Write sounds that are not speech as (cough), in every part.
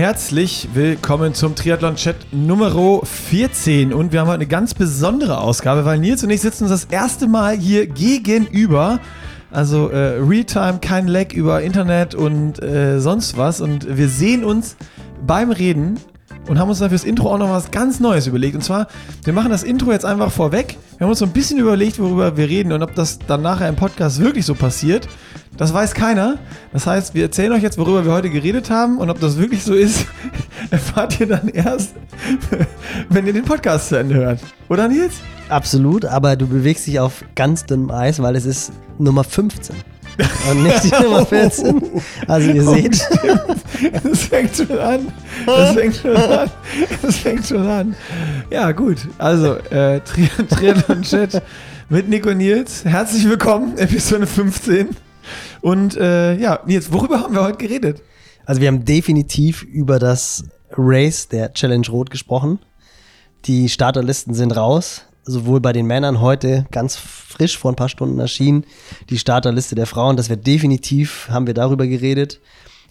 herzlich willkommen zum Triathlon-Chat Nummer 14. Und wir haben heute eine ganz besondere Ausgabe, weil Nils und ich sitzen uns das erste Mal hier gegenüber. Also äh, Realtime, kein Lag über Internet und äh, sonst was. Und wir sehen uns beim Reden und haben uns dann fürs Intro auch noch was ganz Neues überlegt. Und zwar, wir machen das Intro jetzt einfach vorweg. Wir haben uns so ein bisschen überlegt, worüber wir reden und ob das dann nachher im Podcast wirklich so passiert. Das weiß keiner. Das heißt, wir erzählen euch jetzt, worüber wir heute geredet haben und ob das wirklich so ist, (laughs) erfahrt ihr dann erst, (laughs) wenn ihr den Podcast zu Ende hört. Oder Nils? Absolut, aber du bewegst dich auf ganz dünnem Eis, weil es ist Nummer 15. Und nicht die Nummer 14. Also ihr (laughs) seht. Das fängt schon an. Das fängt schon an. Das fängt schon an. Ja, gut. Also, äh, Tri Triathlon Chat mit Nico Nils. Herzlich willkommen, Episode 15. Und äh, ja, Nils, worüber haben wir heute geredet? Also wir haben definitiv über das Race der Challenge Rot gesprochen. Die Starterlisten sind raus sowohl bei den Männern heute ganz frisch vor ein paar Stunden erschienen, die Starterliste der Frauen. Das wird definitiv, haben wir darüber geredet,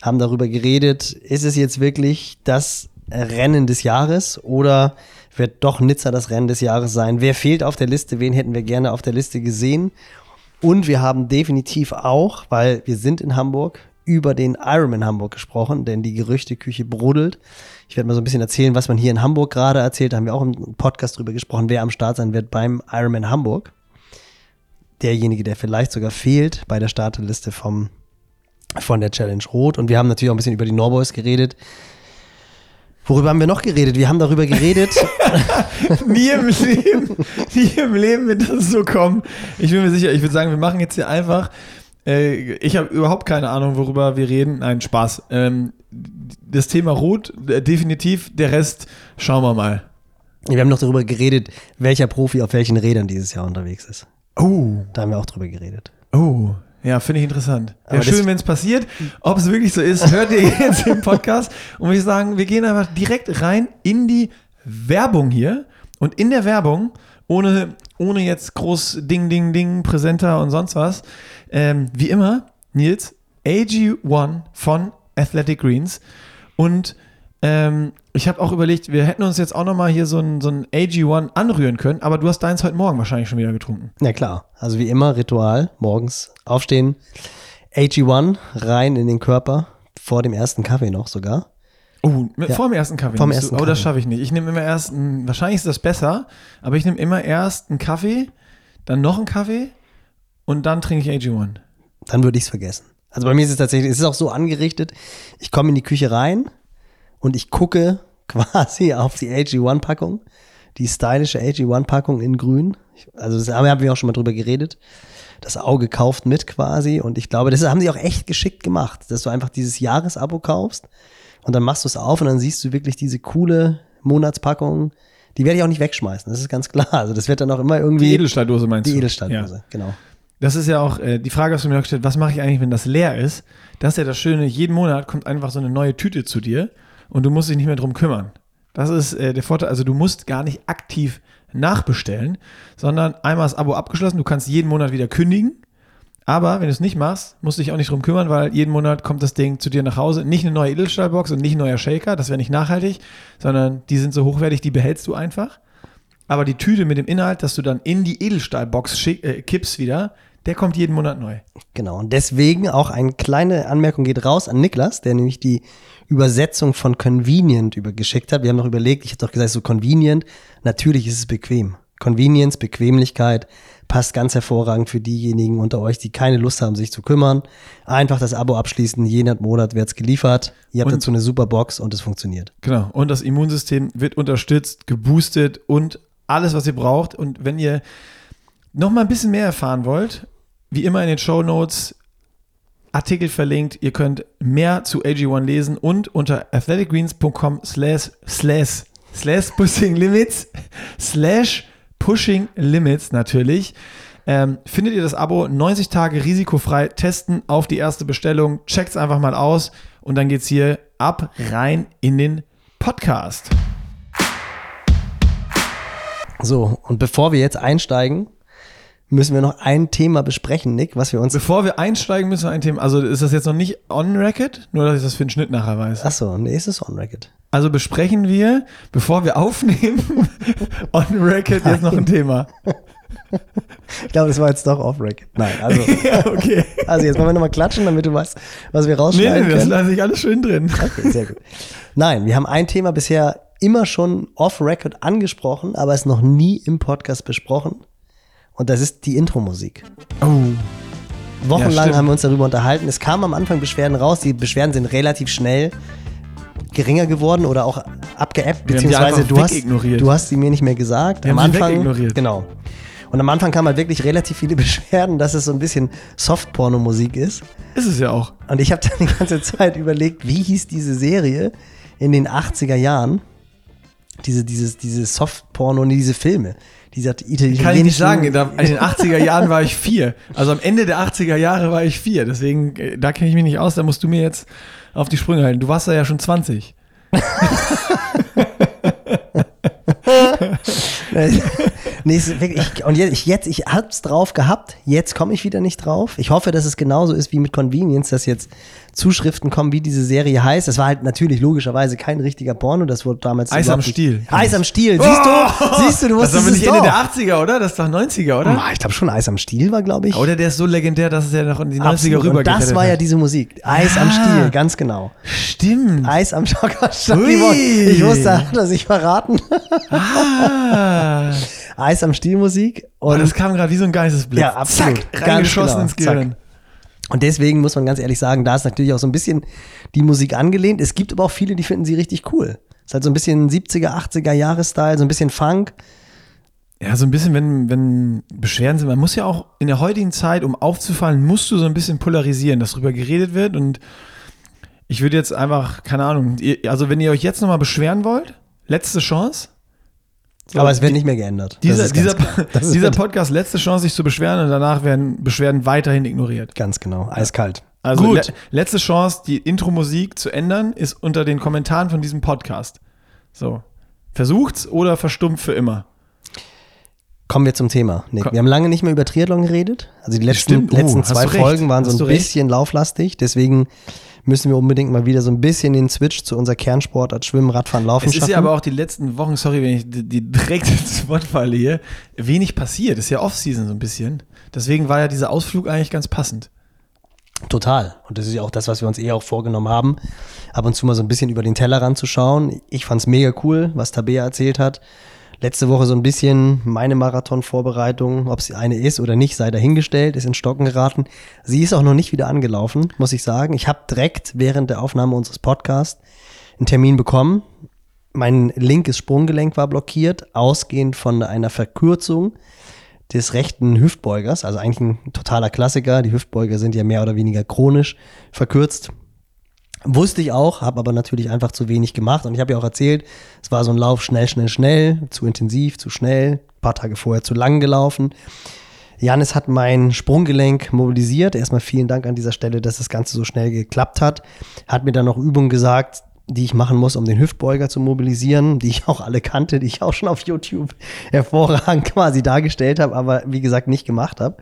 haben darüber geredet, ist es jetzt wirklich das Rennen des Jahres oder wird doch Nizza das Rennen des Jahres sein? Wer fehlt auf der Liste? Wen hätten wir gerne auf der Liste gesehen? Und wir haben definitiv auch, weil wir sind in Hamburg, über den Ironman Hamburg gesprochen, denn die Gerüchteküche brodelt. Ich werde mal so ein bisschen erzählen, was man hier in Hamburg gerade erzählt. Da haben wir auch im Podcast drüber gesprochen, wer am Start sein wird beim Ironman Hamburg. Derjenige, der vielleicht sogar fehlt bei der Starterliste vom, von der Challenge Rot. Und wir haben natürlich auch ein bisschen über die Norboys geredet. Worüber haben wir noch geredet? Wir haben darüber geredet. (laughs) nie im Leben, nie im Leben wird das so kommen. Ich bin mir sicher, ich würde sagen, wir machen jetzt hier einfach ich habe überhaupt keine Ahnung, worüber wir reden. Nein, Spaß. Ähm, das Thema Rot, äh, definitiv. Der Rest, schauen wir mal. Wir haben noch darüber geredet, welcher Profi auf welchen Rädern dieses Jahr unterwegs ist. Oh. Da haben wir auch drüber geredet. Oh. Ja, finde ich interessant. Wäre schön, wenn es passiert. Ob es wirklich so ist, hört ihr (laughs) jetzt im Podcast. Und ich sagen, wir gehen einfach direkt rein in die Werbung hier. Und in der Werbung, ohne, ohne jetzt groß Ding, Ding, Ding, Präsenter und sonst was, ähm, wie immer, Nils, AG1 von Athletic Greens. Und ähm, ich habe auch überlegt, wir hätten uns jetzt auch nochmal hier so ein, so ein AG1 anrühren können, aber du hast deins heute Morgen wahrscheinlich schon wieder getrunken. Na klar, also wie immer Ritual, morgens aufstehen, AG1 rein in den Körper, vor dem ersten Kaffee noch sogar. Oh, ja. vor dem ersten Kaffee. Vor dem ersten du, oh, das schaffe ich nicht. Ich nehme immer erst, einen, wahrscheinlich ist das besser, aber ich nehme immer erst einen Kaffee, dann noch einen Kaffee und dann trinke ich AG1. Dann würde ich es vergessen. Also bei mir ist es tatsächlich, es ist auch so angerichtet, ich komme in die Küche rein und ich gucke (laughs) quasi auf die AG1-Packung, die stylische AG1-Packung in grün. Also das haben wir auch schon mal drüber geredet. Das Auge kauft mit quasi und ich glaube, das haben sie auch echt geschickt gemacht, dass du einfach dieses Jahresabo kaufst und dann machst du es auf und dann siehst du wirklich diese coole Monatspackung. Die werde ich auch nicht wegschmeißen, das ist ganz klar. Also das wird dann auch immer irgendwie. Die Edelstahldose meinst die du? Die Edelstahldose, ja. genau. Das ist ja auch, äh, die Frage hast du mir gestellt, was mache ich eigentlich, wenn das leer ist? Das ist ja das Schöne, jeden Monat kommt einfach so eine neue Tüte zu dir und du musst dich nicht mehr drum kümmern. Das ist äh, der Vorteil, also du musst gar nicht aktiv nachbestellen, sondern einmal das Abo abgeschlossen, du kannst jeden Monat wieder kündigen, aber wenn du es nicht machst, musst du dich auch nicht drum kümmern, weil jeden Monat kommt das Ding zu dir nach Hause. Nicht eine neue Edelstahlbox und nicht ein neuer Shaker, das wäre nicht nachhaltig, sondern die sind so hochwertig, die behältst du einfach. Aber die Tüte mit dem Inhalt, dass du dann in die Edelstahlbox äh, kippst wieder, der kommt jeden Monat neu. Genau. Und deswegen auch eine kleine Anmerkung geht raus an Niklas, der nämlich die Übersetzung von convenient übergeschickt hat. Wir haben noch überlegt, ich habe doch gesagt, so convenient. Natürlich ist es bequem. Convenience, Bequemlichkeit passt ganz hervorragend für diejenigen unter euch, die keine Lust haben, sich zu kümmern. Einfach das Abo abschließen, jeden Monat wird es geliefert. Ihr habt und, dazu eine super Box und es funktioniert. Genau. Und das Immunsystem wird unterstützt, geboostet und alles, was ihr braucht. Und wenn ihr noch mal ein bisschen mehr erfahren wollt, wie immer in den Show Notes Artikel verlinkt. Ihr könnt mehr zu AG1 lesen und unter athleticgreens.com slash slash slash pushing limits (laughs) slash pushing limits natürlich ähm, findet ihr das Abo 90 Tage risikofrei testen auf die erste Bestellung. Checkt es einfach mal aus und dann geht's hier ab rein in den Podcast. So, und bevor wir jetzt einsteigen, müssen wir noch ein Thema besprechen, Nick, was wir uns. Bevor wir einsteigen, müssen wir ein Thema. Also ist das jetzt noch nicht on record? Nur, dass ich das für den Schnitt nachher weiß. Achso, nee, ist es on record. Also besprechen wir, bevor wir aufnehmen, (laughs) on record jetzt noch ein Thema. (laughs) Ich glaube, das war jetzt doch off record. Nein, also. (laughs) ja, okay. Also jetzt wollen wir nochmal klatschen, damit du weißt, was wir Nee, rausschneiden nee, das können. lasse ich alles schön drin. Okay, sehr gut. Nein, wir haben ein Thema bisher immer schon off-record angesprochen, aber es noch nie im Podcast besprochen. Und das ist die Intro-Musik. Oh. Wochenlang stimmt. haben wir uns darüber unterhalten. Es kamen am Anfang Beschwerden raus. Die Beschwerden sind relativ schnell geringer geworden oder auch abgeappt, beziehungsweise du hast, du hast sie mir nicht mehr gesagt. Wir am Anfang, wegignoriert. genau. Und am Anfang kamen halt wirklich relativ viele (laughs) Beschwerden, dass es so ein bisschen Soft-Porno-Musik ist. Ist es ja auch. Und ich habe dann die ganze Zeit überlegt, wie hieß diese Serie in den 80er Jahren? Diese, dieses, diese Soft-Porno und diese Filme. Dieser italienischen Kann ich nicht sagen. In den 80er Jahren war ich vier. Also am Ende der 80er Jahre war ich vier. Deswegen, äh, da kenne ich mich nicht aus. Da musst du mir jetzt auf die Sprünge halten. Du warst da ja schon 20. nee, ist wirklich, und jetzt, ich, jetzt, ich hab's drauf gehabt, jetzt komme ich wieder nicht drauf. Ich hoffe, dass es genauso ist wie mit Convenience, dass jetzt Zuschriften kommen, wie diese Serie heißt. Das war halt natürlich logischerweise kein richtiger Porno, das wurde damals Eis am Stiel. Eis am Stiel, siehst du? Siehst du, du Das wusstest ist aber nicht Ende doch. der 80er, oder? Das ist doch 90er, oder? Ah, Ich glaube schon, Eis am Stiel war, glaube ich. Oder der ist so legendär, dass es ja noch in die 90er Absolut. rüber Und das war ja diese Musik. Eis am Ah. Stiel, ganz genau. Stimmt. Eis am Schocker. (laughs) Ich wusste, hat er sich verraten. Ah. (laughs) Eis am Stiel Musik. Und Und, das kam gerade wie so ein Geistesblitz. Ja, absolut. Zack, Ganz reingeschossen genau. ins Gehirn. und deswegen muss man ganz ehrlich sagen, da ist natürlich auch so ein bisschen die Musik angelehnt. Es gibt aber auch viele, die finden sie richtig cool. Ist halt so ein bisschen 70er, 80er Jahre-Style, so ein bisschen Funk. Ja, so ein bisschen, wenn, wenn Beschwerden sind. Man muss ja auch in der heutigen Zeit, um aufzufallen, musst du so ein bisschen polarisieren, dass darüber geredet wird. Und ich würde jetzt einfach, keine Ahnung, also wenn ihr euch jetzt nochmal beschweren wollt, letzte Chance. So, aber es wird die- nicht mehr geändert. Dieser, (laughs) dieser, dieser Podcast, letzte Chance, sich zu beschweren und danach werden Beschwerden weiterhin ignoriert. ganz genau, eiskalt. Also Gut. le letzte Chance, die Intro-Musik zu ändern, ist unter den Kommentaren von diesem Podcast. So. Versucht's oder verstummt für immer. Kommen wir zum Thema. Nick, Komm. wir haben lange nicht mehr über Triathlon geredet. Also die letzten, Stimmt. Oh, letzten hast zwei recht. Folgen waren Hast so ein recht. bisschen lauflastig. Deswegen müssen wir unbedingt mal wieder so ein bisschen den Switch zu unserer Kernsportart Schwimmen, Radfahren, Laufen Es ist schaffen. ja aber auch die letzten Wochen, sorry, wenn ich die, direkt (laughs) ins Wort falle hier, wenig passiert. Ist ja Off-Season so ein bisschen. Deswegen war ja dieser Ausflug eigentlich ganz passend. Total. Und das ist ja auch das, was wir uns eh auch vorgenommen haben, ab und zu mal so ein bisschen über den Tellerrand zu schauen. Ich fand's mega cool, was Tabea erzählt hat. Letzte Woche so ein bisschen meine Marathon-Vorbereitung, ob sie eine ist oder nicht, sei dahingestellt, ist in Stocken geraten. Sie ist auch noch nicht wieder angelaufen, muss ich sagen. Ich habe direkt während der Aufnahme unseres Podcasts einen Termin bekommen. Mein linkes Sprunggelenk war blockiert, ausgehend von einer Verkürzung des rechten Hüftbeugers, also eigentlich ein totaler Klassiker. Die Hüftbeuger sind ja mehr oder weniger chronisch verkürzt. Wusste ich auch, habe aber natürlich einfach zu wenig gemacht. Und ich habe ja auch erzählt, es war so ein Lauf schnell, schnell, schnell, zu intensiv, zu schnell, ein paar Tage vorher zu lang gelaufen. Janis hat mein Sprunggelenk mobilisiert. Erstmal vielen Dank an dieser Stelle, dass das Ganze so schnell geklappt hat. Hat mir dann noch Übungen gesagt, die ich machen muss, um den Hüftbeuger zu mobilisieren, die ich auch alle kannte, die ich auch schon auf YouTube hervorragend (laughs) quasi dargestellt habe, aber wie gesagt nicht gemacht habe.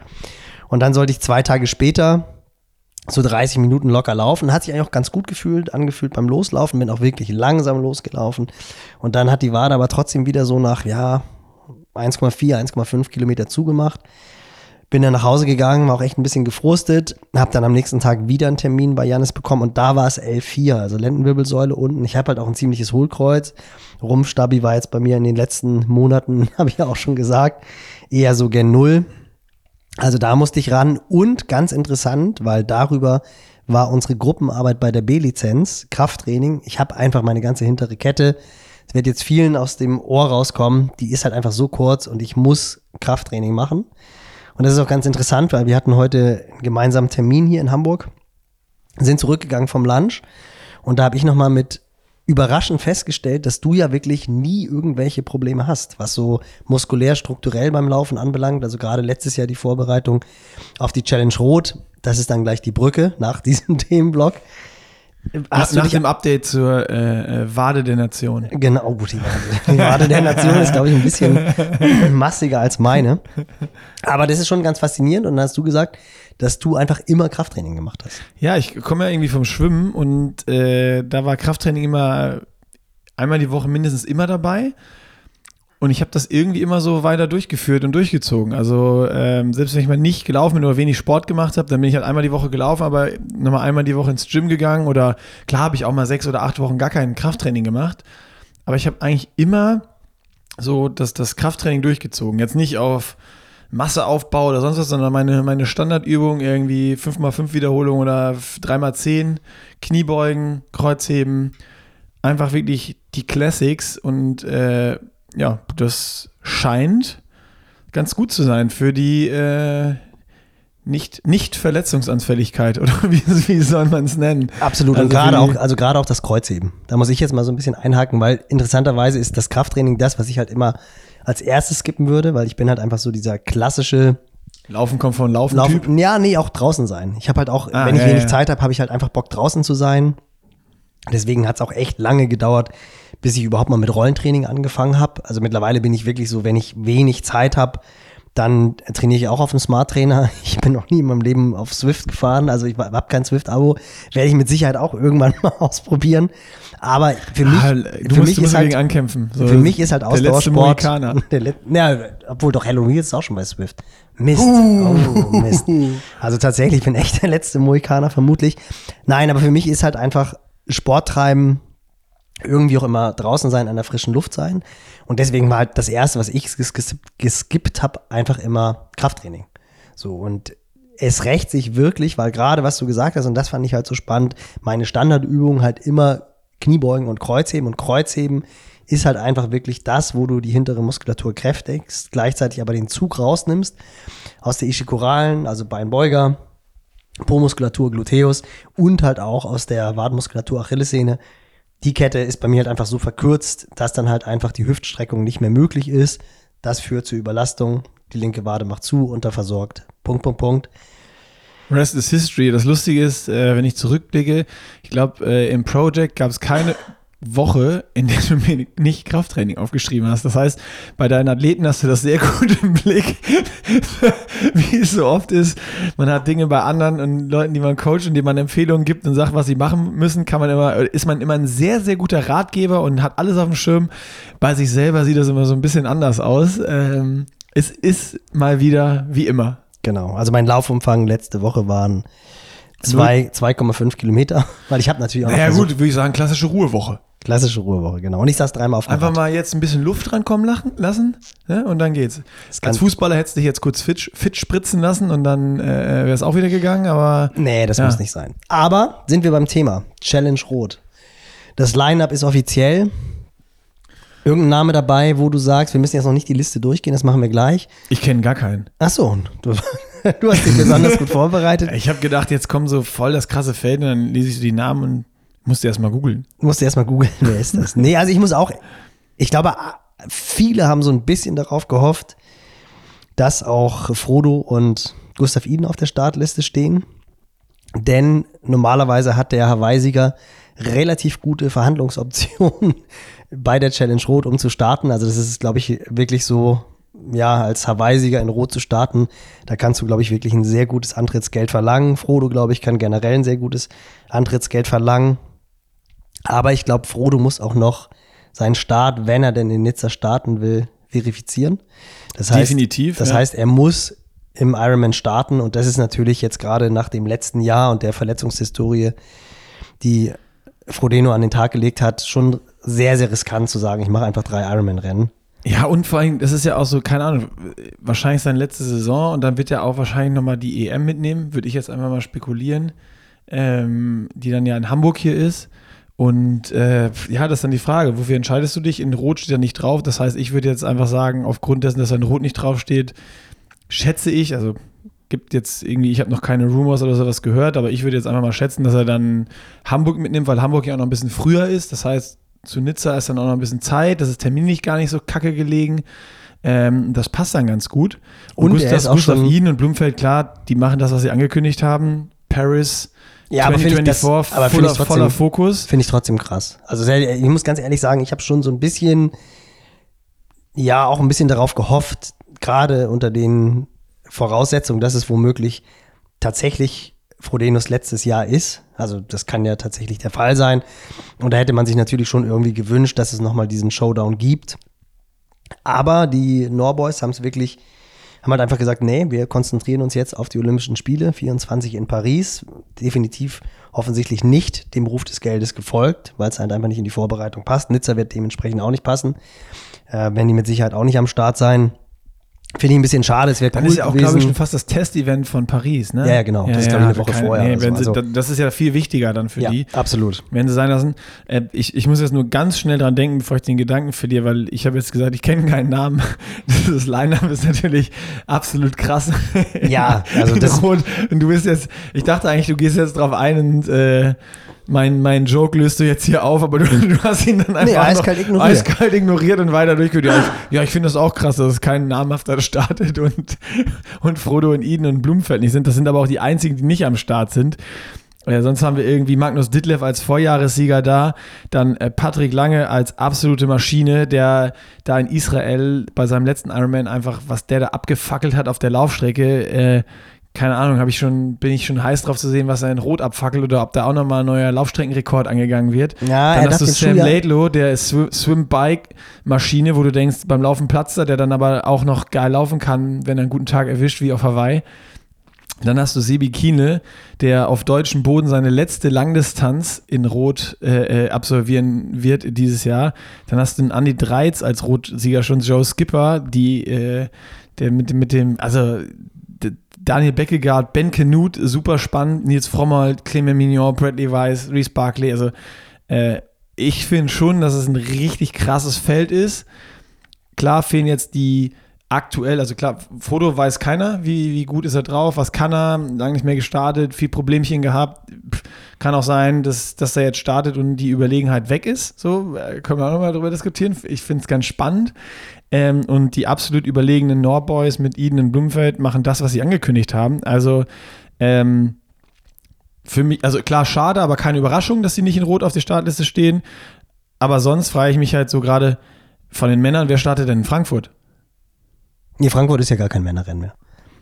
Und dann sollte ich zwei Tage später so 30 Minuten locker laufen. Hat sich eigentlich auch ganz gut gefühlt, angefühlt beim Loslaufen, bin auch wirklich langsam losgelaufen. Und dann hat die Wade aber trotzdem wieder so nach, ja, 1,4, 1,5 Kilometer zugemacht. Bin dann nach Hause gegangen, war auch echt ein bisschen gefrustet, habe dann am nächsten Tag wieder einen Termin bei Janis bekommen und da war es L4, also Lendenwirbelsäule unten. Ich habe halt auch ein ziemliches Hohlkreuz. Rumpfstabi war jetzt bei mir in den letzten Monaten, (laughs) habe ich ja auch schon gesagt, eher so gen Null. Also da musste ich ran und ganz interessant, weil darüber war unsere Gruppenarbeit bei der B-Lizenz, Krafttraining. Ich habe einfach meine ganze hintere Kette. Es wird jetzt vielen aus dem Ohr rauskommen. Die ist halt einfach so kurz und ich muss Krafttraining machen. Und das ist auch ganz interessant, weil wir hatten heute einen gemeinsamen Termin hier in Hamburg, sind zurückgegangen vom Lunch und da habe ich nochmal mit überraschend festgestellt, dass du ja wirklich nie irgendwelche Probleme hast, was so muskulär strukturell beim Laufen anbelangt. Also gerade letztes Jahr die Vorbereitung auf die Challenge Rot, das ist dann gleich die Brücke nach (laughs) diesem Themenblock. Hast Nach du dich, dem Update zur äh, äh, Wade der Nation. genau, gut, die Wade, die Wade der Nation ist, glaube ich, ein bisschen (laughs) massiger als meine. Aber das ist schon ganz faszinierend. Und dann hast du gesagt, dass du einfach immer Krafttraining gemacht hast. Ja, ich komme ja irgendwie vom Schwimmen und äh, da war Krafttraining immer einmal die Woche mindestens immer dabei. Und ich habe das irgendwie immer so weiter durchgeführt und durchgezogen. Also ähm, selbst wenn ich mal nicht gelaufen bin oder wenig Sport gemacht habe, dann bin ich halt einmal die Woche gelaufen, aber nochmal einmal die Woche ins Gym gegangen oder klar habe ich auch mal sechs oder acht Wochen gar kein Krafttraining gemacht. Aber ich habe eigentlich immer so das, das Krafttraining durchgezogen. Jetzt nicht auf Masseaufbau oder sonst was, sondern meine, meine Standardübung irgendwie 5x5 Wiederholungen oder 3x10, Kniebeugen, Kreuzheben, einfach wirklich die Classics und äh, ja, das scheint ganz gut zu sein für die äh, nicht, nicht Verletzungsanfälligkeit (laughs) oder wie, wie soll man es nennen? Absolut. Also und gerade auch, also gerade auch das Kreuzheben. Da muss ich jetzt mal so ein bisschen einhaken, weil interessanterweise ist das Krafttraining das, was ich halt immer als erstes skippen würde, weil ich bin halt einfach so dieser klassische Laufen kommt von Laufen. Laufen. Typ. Ja, nee, auch draußen sein. Ich habe halt auch, Ah, wenn ich ja, wenig ja. Zeit habe, habe ich halt einfach Bock draußen zu sein. Deswegen hat es auch echt lange gedauert, bis ich überhaupt mal mit Rollentraining angefangen habe. Also mittlerweile bin ich wirklich so, wenn ich wenig Zeit habe, dann trainiere ich auch auf einem Smart Trainer. (laughs) Ich bin noch nie in meinem Leben auf Swift gefahren, also ich habe kein Swift-Abo. Werde ich mit Sicherheit auch irgendwann (laughs) mal ausprobieren. Aber für mich, Ah, du für musst, mich ist halt, ankämpfen. So, für mich ist halt der letzte Ausdauersport. (laughs) Der Let ja, obwohl doch Halloween ist auch schon bei Swift. Mist. Oh, Mist. Also tatsächlich, ich bin echt der letzte Mohikaner, vermutlich. Nein, aber für mich ist halt einfach Sport treiben, irgendwie auch immer draußen sein, an der frischen Luft sein. Und deswegen war halt das Erste, was ich ges- ges- geskippt habe, einfach immer Krafttraining. So, und es rächt sich wirklich, weil gerade was du gesagt hast, und das fand ich halt so spannend, meine Standardübung halt immer Kniebeugen und Kreuzheben. Und Kreuzheben ist halt einfach wirklich das, wo du die hintere Muskulatur kräftigst, gleichzeitig aber den Zug rausnimmst aus der Ischikoralen, also Beinbeuger, Po-Muskulatur, Gluteus und halt auch aus der Wadenmuskulatur, Achillessehne. Die Kette ist bei mir halt einfach so verkürzt, dass dann halt einfach die Hüftstreckung nicht mehr möglich ist. Das führt zu Überlastung. Die linke Wade macht zu, unterversorgt. Punkt, Punkt, Punkt. Rest is History. Das Lustige ist, äh, wenn ich zurückblicke, ich glaube, äh, im Project gab es keine Woche, in der du mir nicht Krafttraining aufgeschrieben hast. Das heißt, bei deinen Athleten hast du das sehr (laughs) gut im Blick, (laughs) wie es so oft ist. Man hat Dinge bei anderen und Leuten, die man coacht und denen man Empfehlungen gibt und sagt, was sie machen müssen, kann man immer, ist man immer ein sehr, sehr guter Ratgeber und hat alles auf dem Schirm. Bei sich selber sieht das immer so ein bisschen anders aus. Ähm, es ist mal wieder wie immer. Genau. Also mein Laufumfang letzte Woche waren zwei- 2,5 Kilometer, (laughs) weil ich habe natürlich auch noch Ja versucht- gut, würde ich sagen, klassische Ruhewoche. Klassische Ruhewoche, genau. Und ich saß dreimal auf Einfach Rad. mal jetzt ein bisschen Luft rankommen lassen ne? und dann geht's. Als Fußballer hättest du dich jetzt kurz fit, fit spritzen lassen und dann äh, wäre es auch wieder gegangen, aber Nee, das Ja. muss nicht sein. Aber sind wir beim Thema. Challenge Rot. Das Line-Up ist offiziell. Irgendein Name dabei, wo du sagst, wir müssen jetzt noch nicht die Liste durchgehen, das machen wir gleich. ich kenne gar keinen. Ach so, du, (laughs) du hast dich besonders gut (laughs) vorbereitet. Ich habe gedacht, jetzt kommt so voll das krasse Feld und dann lese ich so die Namen und musste erst mal googeln. Du musst erstmal googeln, (laughs) wer ist das? Nee, also ich muss auch, ich glaube, viele haben so ein bisschen darauf gehofft, dass auch Frodo und Gustav Iden auf der Startliste stehen. Denn normalerweise hat der Hawaii-Sieger relativ gute Verhandlungsoptionen (laughs) bei der Challenge Rot, um zu starten. Also das ist, glaube ich, wirklich so, ja, als Hawaii-Sieger in Rot zu starten, da kannst du, glaube ich, wirklich ein sehr gutes Antrittsgeld verlangen. Frodo, glaube ich, kann generell ein sehr gutes Antrittsgeld verlangen. Aber ich glaube, Frodo muss auch noch seinen Start, wenn er denn in Nizza starten will, verifizieren. Das heißt, Definitiv, Das ja. heißt, er muss im Ironman starten und das ist natürlich jetzt gerade nach dem letzten Jahr und der Verletzungshistorie, die Frodeno an den Tag gelegt hat, schon sehr, sehr riskant zu sagen, ich mache einfach drei Ironman-Rennen. Ja, und vor allem, das ist ja auch so, keine Ahnung, wahrscheinlich seine letzte Saison und dann wird er auch wahrscheinlich nochmal die EM mitnehmen, würde ich jetzt einfach mal spekulieren, ähm, die dann ja in Hamburg hier ist. Und äh, ja, das ist dann die Frage, wofür entscheidest du dich? In Rot steht er nicht drauf. Das heißt, ich würde jetzt einfach sagen, aufgrund dessen, dass er in Rot nicht drauf steht, schätze ich, also gibt jetzt irgendwie, ich habe noch keine Rumors oder sowas gehört, aber ich würde jetzt einfach mal schätzen, dass er dann Hamburg mitnimmt, weil Hamburg ja auch noch ein bisschen früher ist. Das heißt, zu Nizza ist dann auch noch ein bisschen Zeit. Das ist terminlich gar nicht so kacke gelegen. Ähm, das passt dann ganz gut. Und er Gustav, ist auch Gustav schon- Iden und Blumfeld, klar, die machen das, was sie angekündigt haben. Paris, Ja, aber finde ich das, 2024 aber voller, ich voller trotzdem, Fokus. finde ich trotzdem krass. Also ich muss ganz ehrlich sagen, ich habe schon so ein bisschen, ja, auch ein bisschen darauf gehofft, gerade unter den Voraussetzungen, dass es womöglich tatsächlich Frodenos letztes Jahr ist. Also das kann ja tatsächlich der Fall sein. Und da hätte man sich natürlich schon irgendwie gewünscht, dass es nochmal diesen Showdown gibt. Aber die Norboys haben es wirklich, haben halt einfach gesagt, nee, wir konzentrieren uns jetzt auf die Olympischen Spiele, 24 in Paris. Definitiv offensichtlich nicht dem Ruf des Geldes gefolgt, weil es halt einfach nicht in die Vorbereitung passt. Nizza wird dementsprechend auch nicht passen. Äh, werden die mit Sicherheit auch nicht am Start sein. Finde ich ein bisschen schade, es wäre Dann cool ist ja auch, gewesen. glaube ich, schon fast das Testevent von Paris, ne? Ja, ja, genau. Das ist, glaub ich, eine Woche keine- vorher Nee, so. wenn sie, Also- das ist ja viel wichtiger dann für ja, die. absolut. Werden sie sein lassen. Äh, ich, ich muss jetzt nur ganz schnell dran denken, bevor ich den Gedanken verliere, weil ich habe jetzt gesagt, ich kenne keinen Namen. (laughs) Dieses Line-Up ist natürlich absolut krass. Ja, also (laughs) das-. Und du bist jetzt, ich dachte eigentlich, du gehst jetzt drauf ein und äh, mein, mein Joke löst du jetzt hier auf, aber du, (laughs) du hast ihn dann einfach eiskalt noch ignoriert. eiskalt ignoriert und weiter durchgeführt. Ja, ich, ja, ich finde das auch krass, dass es kein namhafter (laughs) startet und, und Frodo und Eden und Blumenfeld nicht sind. Das sind aber auch die einzigen, die nicht am Start sind. Äh, sonst haben wir irgendwie Magnus Ditlev als Vorjahressieger da, dann äh, Patrick Lange als absolute Maschine, der da in Israel bei seinem letzten Ironman einfach, was der da abgefackelt hat auf der Laufstrecke, äh, keine Ahnung, habe ich schon, bin ich schon heiß drauf zu sehen, was er in Rot abfackelt oder ob da auch nochmal ein neuer Laufstreckenrekord angegangen wird. Ja, dann hast du Sam Schuljahr- Laidlow, der ist Swi- Swim-Bike-Maschine, wo du denkst, beim Laufen platzt er, der dann aber auch noch geil laufen kann, wenn er einen guten Tag erwischt, wie auf Hawaii. Dann hast du Sebi Kiene, der auf deutschem Boden seine letzte Langdistanz in Rot äh, äh, absolvieren wird dieses Jahr. Dann hast du einen Andy Dreiz als Rotsieger schon, Joe Skipper, die, äh, der mit, dem- mit dem, also Daniel Beckegaard, Ben Canute, super spannend, Nils Frommold, Clement Mignon, Bradley Weiss, Reese Barkley, also äh, ich finde schon, dass es ein richtig krasses Feld ist. Klar fehlen jetzt die aktuell, also klar, Foto weiß keiner, wie, wie gut ist er drauf, was kann er, lange nicht mehr gestartet, viel Problemchen gehabt. Kann auch sein, dass, dass er jetzt startet und die Überlegenheit weg ist. So, äh, können wir auch nochmal drüber diskutieren. Ich finde es ganz spannend. Ähm, und die absolut überlegenen Norboys mit Eden und Blumfeld machen das, was sie angekündigt haben. Also, ähm, für mich, also klar, schade, aber keine Überraschung, dass sie nicht in Rot auf der Startliste stehen. Aber sonst frage ich mich halt so gerade von den Männern, wer startet denn in Frankfurt? Nee, Frankfurt ist ja gar kein Männerrennen mehr.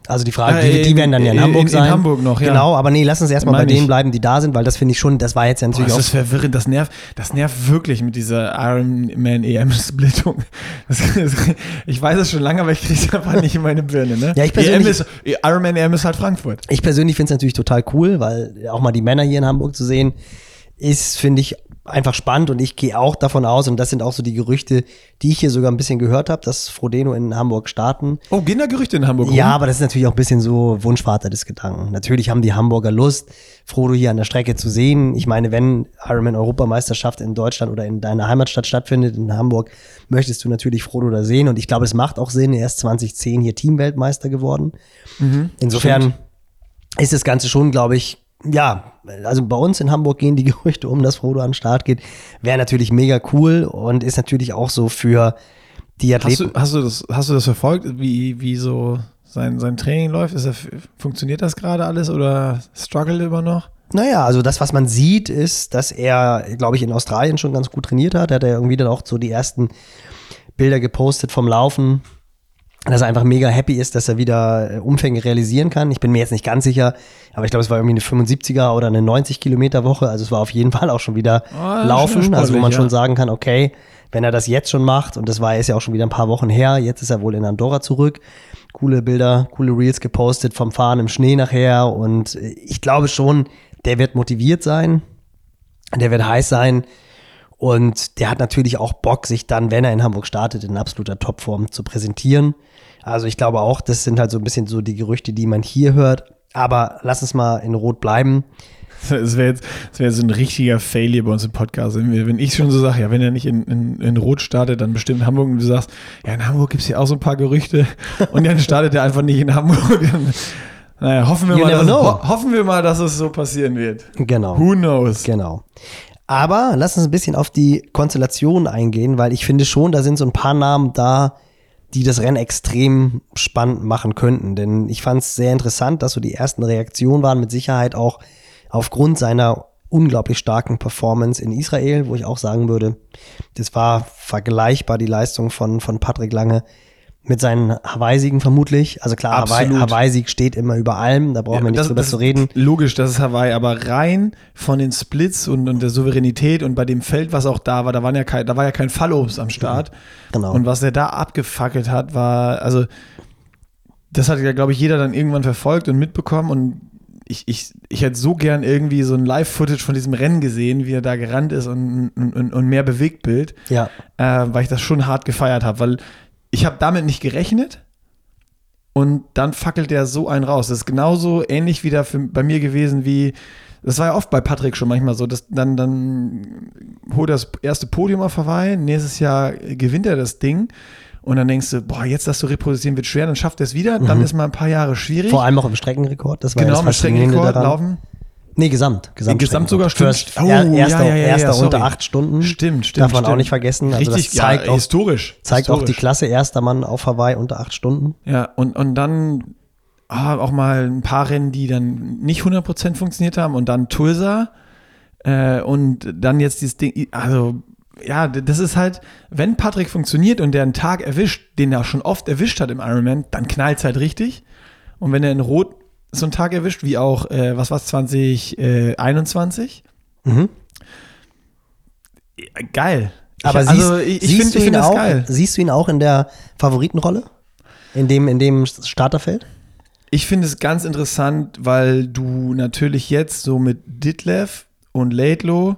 Also die Frage, Äh, die, die in- werden dann ja in, in- Hamburg in sein. Hamburg noch, ja. Genau, aber nee, lass uns erstmal bei denen bleiben, die da sind, weil das finde ich schon, das war jetzt ja Boah, natürlich das auch ist verwirrend, das nervt, das nervt wirklich mit dieser Ironman EM-Splittung. (laughs) Das, das, ich weiß es schon lange, aber ich kriege es einfach nicht in meine Birne. Ne? Ja, ich EM persönlich- ist, Ironman EM ist halt Frankfurt. Ich persönlich finde es natürlich total cool, weil auch mal die Männer hier in Hamburg zu sehen, ist, finde ich, einfach spannend und ich gehe auch davon aus, und das sind auch so die Gerüchte, die ich hier sogar ein bisschen gehört habe, dass Frodeno in Hamburg starten. Oh, gehen da Gerüchte in Hamburg Ja, rum? aber das ist natürlich auch ein bisschen so Wunschvater des Gedanken. Natürlich haben die Hamburger Lust, Frodo hier an der Strecke zu sehen. Ich meine, wenn Ironman Europameisterschaft in Deutschland oder in deiner Heimatstadt stattfindet, in Hamburg, möchtest du natürlich Frodo da sehen. Und ich glaube, es macht auch Sinn. Er ist 2010 hier Teamweltmeister geworden. Insofern ist das Ganze schon, glaube ich, ja, also bei uns in Hamburg gehen die (laughs) Gerüchte um, dass Frodo an den Start geht. Wäre natürlich mega cool und ist natürlich auch so für die Hast Athleten. du, hast, du das, hast du das verfolgt, wie, wie so sein, sein Training läuft? Ist er, funktioniert das gerade alles oder struggle immer noch? Naja, also das, was man sieht, ist, dass er, glaube ich, in Australien schon ganz gut trainiert hat. Er hat ja irgendwie dann auch so die ersten Bilder gepostet vom Laufen. Dass er einfach mega happy ist, dass er wieder äh, Umfänge realisieren kann. Ich bin mir jetzt nicht ganz sicher, aber ich glaube, es war irgendwie eine 75er oder eine 90 Kilometer Woche. Also es war auf jeden Fall auch schon wieder schon Laufen. Also wo man ja. schon sagen kann, okay, wenn er das jetzt schon macht, und das war ist ja auch schon wieder ein paar Wochen her, jetzt ist er wohl in Andorra zurück. Coole Bilder, coole Reels gepostet vom Fahren im Schnee nachher. Und äh, ich glaube schon, der wird motiviert sein. Der wird heiß sein. Und der hat natürlich auch Bock, sich dann, wenn er in Hamburg startet, in absoluter Topform zu präsentieren. Also ich glaube auch, das sind halt so ein bisschen so die Gerüchte, die man hier hört. Aber lass uns mal in Rot bleiben. (laughs) Das wäre jetzt, das wär so ein richtiger Failure bei uns im Podcast. Wenn, ich schon so sage, ja, wenn er nicht in, in, in Rot startet, dann bestimmt in Hamburg und du sagst, ja, in Hamburg gibt es ja auch so ein paar Gerüchte (laughs) und dann startet er einfach nicht in Hamburg. Dann, (laughs) naja, hoffen wir, You mal, dass, ho hoffen wir mal, dass es so passieren wird. Genau. Who knows? Genau. Aber lass uns ein bisschen auf die Konstellation eingehen, weil ich finde schon, da sind so ein paar Namen da, die das Rennen extrem spannend machen könnten. Denn ich fand es sehr interessant, dass so die ersten Reaktionen waren, mit Sicherheit auch aufgrund seiner unglaublich starken Performance in Israel, wo ich auch sagen würde, das war vergleichbar die Leistung von, von Patrick Lange mit seinen Hawaii-Siegen vermutlich. Also klar, Absolut. Hawaii-Sieg steht immer über allem, da brauchen wir nicht das, drüber das zu reden. Logisch, das ist Hawaii, aber rein von den Splits und, und der Souveränität und bei dem Feld, was auch da war, da, waren ja kein, da war ja kein Fallobst am Start. Genau. Und was er da abgefackelt hat, war, also, das hat ja, glaube ich, jeder dann irgendwann verfolgt und mitbekommen und ich, ich, ich hätte so gern irgendwie so ein Live-Footage von diesem Rennen gesehen, wie er da gerannt ist und, und, und mehr Bewegtbild, Ja, äh, weil ich das schon hart gefeiert habe, weil ich habe damit nicht gerechnet und dann fackelt er so einen raus. Das ist genauso ähnlich wieder für, bei mir gewesen wie, das war ja oft bei Patrick schon manchmal so, dass dann, dann holt er das erste Podium auf Hawaii, nächstes Jahr gewinnt er das Ding und dann denkst du, boah, jetzt das zu reproduzieren wird schwer, dann schafft er es wieder, dann ist mal ein paar Jahre schwierig. Mhm. vor allem auch im Streckenrekord, das war ja genau, das Faszinierende Streckenrekord daran. laufen. Nee, Gesamt. Gesamt, Gesamt sogar, stimmt. First, Oh, er, ja, erster ja, ja, erster ja, sorry. unter acht Stunden. Stimmt, stimmt. Darf man auch stimmt. nicht vergessen. Also Richtig, das zeigt ja, auch, historisch. zeigt auch die historisch. Klasse erster Mann auf Hawaii unter acht Stunden. Ja, und, und dann ah, auch mal ein paar Rennen, die dann nicht 100% funktioniert haben und dann Tulsa äh, und dann jetzt dieses Ding, also ja, das ist halt, wenn Patrick funktioniert und der einen Tag erwischt, den er schon oft erwischt hat im Ironman, dann knallt halt richtig. Und wenn er in Rot so einen Tag erwischt, wie auch, äh, was war's, 2021, Mhm. geil. Aber ich, siehst, also ich, ich siehst finde du ihn find auch, geil. siehst du ihn auch in der Favoritenrolle? In dem, in dem Starterfeld? Ich finde es ganz interessant, weil du natürlich jetzt so mit Ditlev und Laidlow,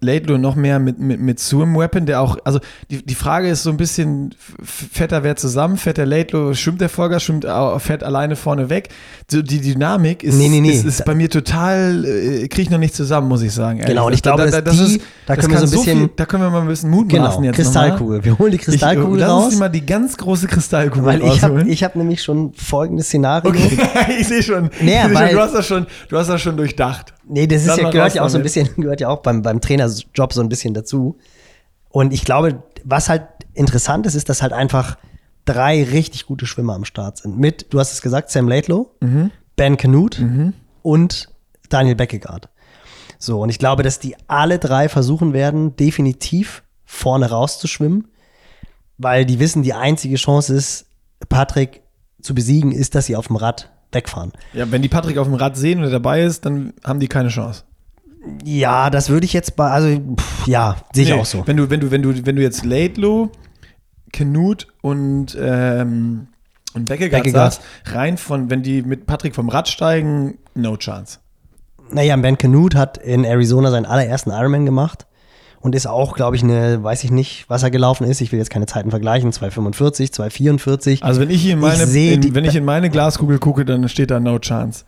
Laidlow noch mehr mit, mit, mit Swim Weapon, der auch, also die, die Frage ist so ein bisschen, f- fährt er wer zusammen, fährt der Laidlow, schwimmt der Folger, schwimmt, au- fährt alleine vorne weg. So die Dynamik ist, Nee, nee, nee. ist, ist bei mir total, äh, kriege ich noch nicht zusammen, muss ich sagen. ehrlich Genau, und ich glaube, dass die- da das können wir so ein bisschen- viel, da können wir mal ein bisschen mutmaßen Genau, jetzt Kristallkugel. Wir holen die nochmal. Kristallkugel ich, lass raus. uns mal die ganz große Kristallkugel Weil ich habe hab nämlich schon folgendes Szenario. Okay, ich sehe schon. Ich seh schon du, hast das schon du hast das schon durchdacht. Nee, das ist ja, gehört ja auch so ein bisschen, (laughs) gehört ja auch beim, beim Trainerjob so ein bisschen dazu. Und ich glaube, was halt interessant ist, ist, dass halt einfach drei richtig gute Schwimmer am Start sind. Mit, du hast es gesagt, Sam Laidlow, Mhm. Ben Canute und Daniel Beckegaard. So, und ich glaube, dass die alle drei versuchen werden, definitiv vorne rauszuschwimmen, weil die wissen, die einzige Chance ist, Patrick zu besiegen, ist, dass sie auf dem Rad wegfahren. Ja, wenn die Patrick auf dem Rad sehen und er dabei ist, dann haben die keine Chance. Ja, das würde ich jetzt bei, also pff, ja, sehe ich Nee, auch so. Wenn du, wenn du, wenn du, wenn du jetzt Laidlow, Knut und, ähm, und Beckegaard sagst, rein von, wenn die mit Patrick vom Rad steigen, no chance. Naja, Ben Canute hat in Arizona seinen allerersten Ironman gemacht und ist auch, glaube ich, eine, weiß ich nicht, was er gelaufen ist. Ich will jetzt keine Zeiten vergleichen, 245, 244. Also wenn ich hier in meine, Ich in, die- wenn ich in meine Glaskugel gucke, dann steht da no chance.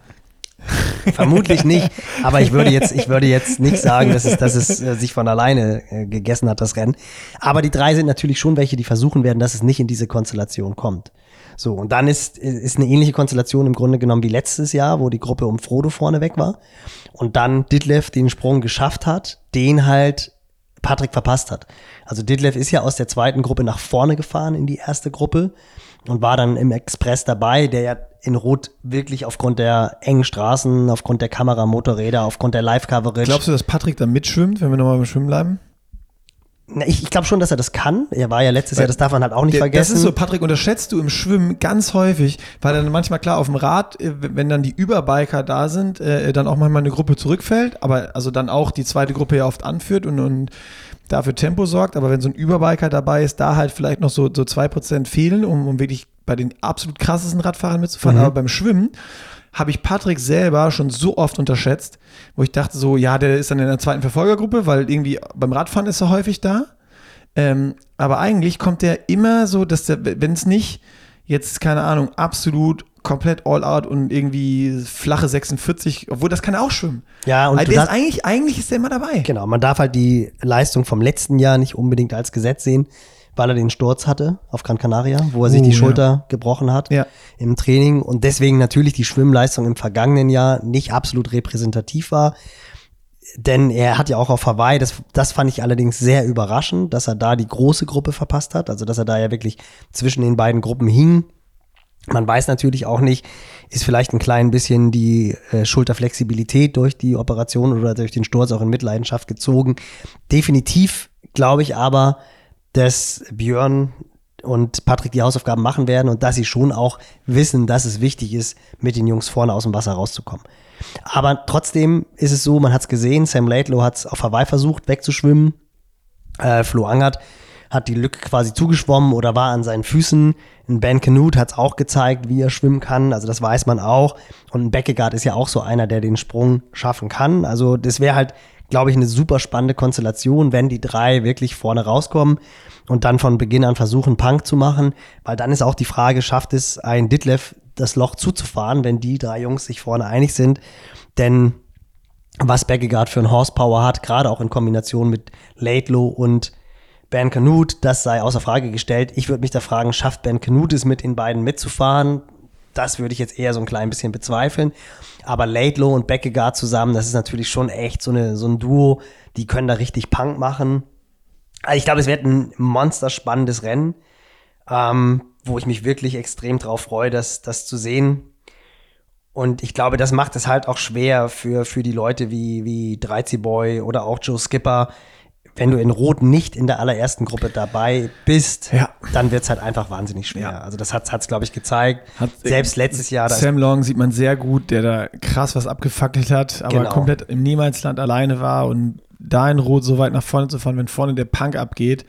(laughs) Vermutlich nicht, aber ich würde jetzt, ich würde jetzt nicht sagen, dass es, dass es äh, sich von alleine äh, gegessen hat, das Rennen. Aber die drei sind natürlich schon welche, die versuchen werden, dass es nicht in diese Konstellation kommt. So, und dann ist, ist eine ähnliche Konstellation im Grunde genommen wie letztes Jahr, wo die Gruppe um Frodo vorne weg war. Und dann Ditlev den Sprung geschafft hat, den halt Patrick verpasst hat. Also Ditlev ist ja aus der zweiten Gruppe nach vorne gefahren in die erste Gruppe und war dann im Express dabei, der ja in Rot wirklich aufgrund der engen Straßen, aufgrund der Kamera, Motorräder, aufgrund der Live-Coverage. Glaubst du, dass Patrick da mitschwimmt, wenn wir nochmal beim Schwimmen bleiben? Na, ich ich glaube schon, dass er das kann. Er war ja letztes Weil Jahr, das darf man halt auch nicht Der- vergessen. Das ist so, Patrick, unterschätzt du im Schwimmen ganz häufig, weil dann manchmal klar auf dem Rad, äh, wenn dann die Überbiker da sind, äh, dann auch manchmal eine Gruppe zurückfällt, aber also dann auch die zweite Gruppe ja oft anführt und, und dafür Tempo sorgt. Aber wenn so ein Überbiker dabei ist, da halt vielleicht noch so, so 2% fehlen, um, um wirklich bei den absolut krassesten Radfahrern mitzufahren. Mhm. Aber beim Schwimmen habe ich Patrick selber schon so oft unterschätzt, wo ich dachte so, ja, der ist dann in der zweiten Verfolgergruppe, weil irgendwie beim Radfahren ist er häufig da. Ähm, aber eigentlich kommt der immer so, dass der, wenn es nicht jetzt, keine Ahnung, absolut komplett all out und irgendwie flache 46, obwohl das kann er auch schwimmen. ja, und Also ist eigentlich, eigentlich ist der immer dabei. genau, man darf halt die Leistung vom letzten Jahr nicht unbedingt als Gesetz sehen, weil er den Sturz hatte auf Gran Canaria, wo er sich Oh, die ja. Schulter gebrochen hat Ja. im Training und deswegen natürlich die Schwimmleistung im vergangenen Jahr nicht absolut repräsentativ war. Denn er hat ja auch auf Hawaii, das, das fand ich allerdings sehr überraschend, dass er da die große Gruppe verpasst hat, also dass er da ja wirklich zwischen den beiden Gruppen hing. Man weiß natürlich auch nicht, ist vielleicht ein klein bisschen die äh, Schulterflexibilität durch die Operation oder durch den Sturz auch in Mitleidenschaft gezogen. Definitiv glaube ich aber, dass Björn und Patrick die Hausaufgaben machen werden und dass sie schon auch wissen, dass es wichtig ist, mit den Jungs vorne aus dem Wasser rauszukommen. Aber trotzdem ist es so, man hat es gesehen, Sam Laidlow hat es auf Hawaii versucht wegzuschwimmen. Äh, Flo Angert hat die Lücke quasi zugeschwommen oder war an seinen Füßen. Ben Canute hat es auch gezeigt, wie er schwimmen kann. Also das weiß man auch. Und ein Beckegaard ist ja auch so einer, der den Sprung schaffen kann. Also das wäre halt, glaube ich, eine super spannende Konstellation, wenn die drei wirklich vorne rauskommen und dann von Beginn an versuchen, Punk zu machen. Weil dann ist auch die Frage, schafft es ein Ditlev, das Loch zuzufahren, wenn die drei Jungs sich vorne einig sind? Denn was Beckegaard für ein Horsepower hat, gerade auch in Kombination mit Laidlow und Ben Canute, das sei außer Frage gestellt. Ich würde mich da fragen, schafft Ben Canute es mit den beiden mitzufahren? Das würde ich jetzt eher so ein klein bisschen bezweifeln. Aber Laidlow und Beckegaard zusammen, das ist natürlich schon echt so, eine, so ein Duo, die können da richtig Punk machen. Also ich glaube, es wird ein monsterspannendes Rennen, ähm, wo ich mich wirklich extrem drauf freue, das, das zu sehen. Und ich glaube, das macht es halt auch schwer für, für die Leute wie, wie Dreizi Boy oder auch Joe Skipper, wenn du in Rot nicht in der allerersten Gruppe dabei bist, Ja. dann wird es halt einfach wahnsinnig schwer. Ja. Also das hat es, glaube ich, gezeigt. Hat- Selbst letztes Jahr. Sam Long sieht man sehr gut, der da krass was abgefackelt hat, aber Genau. komplett im Niemalsland alleine war und da in Rot so weit nach vorne zu fahren, wenn vorne der Punk abgeht.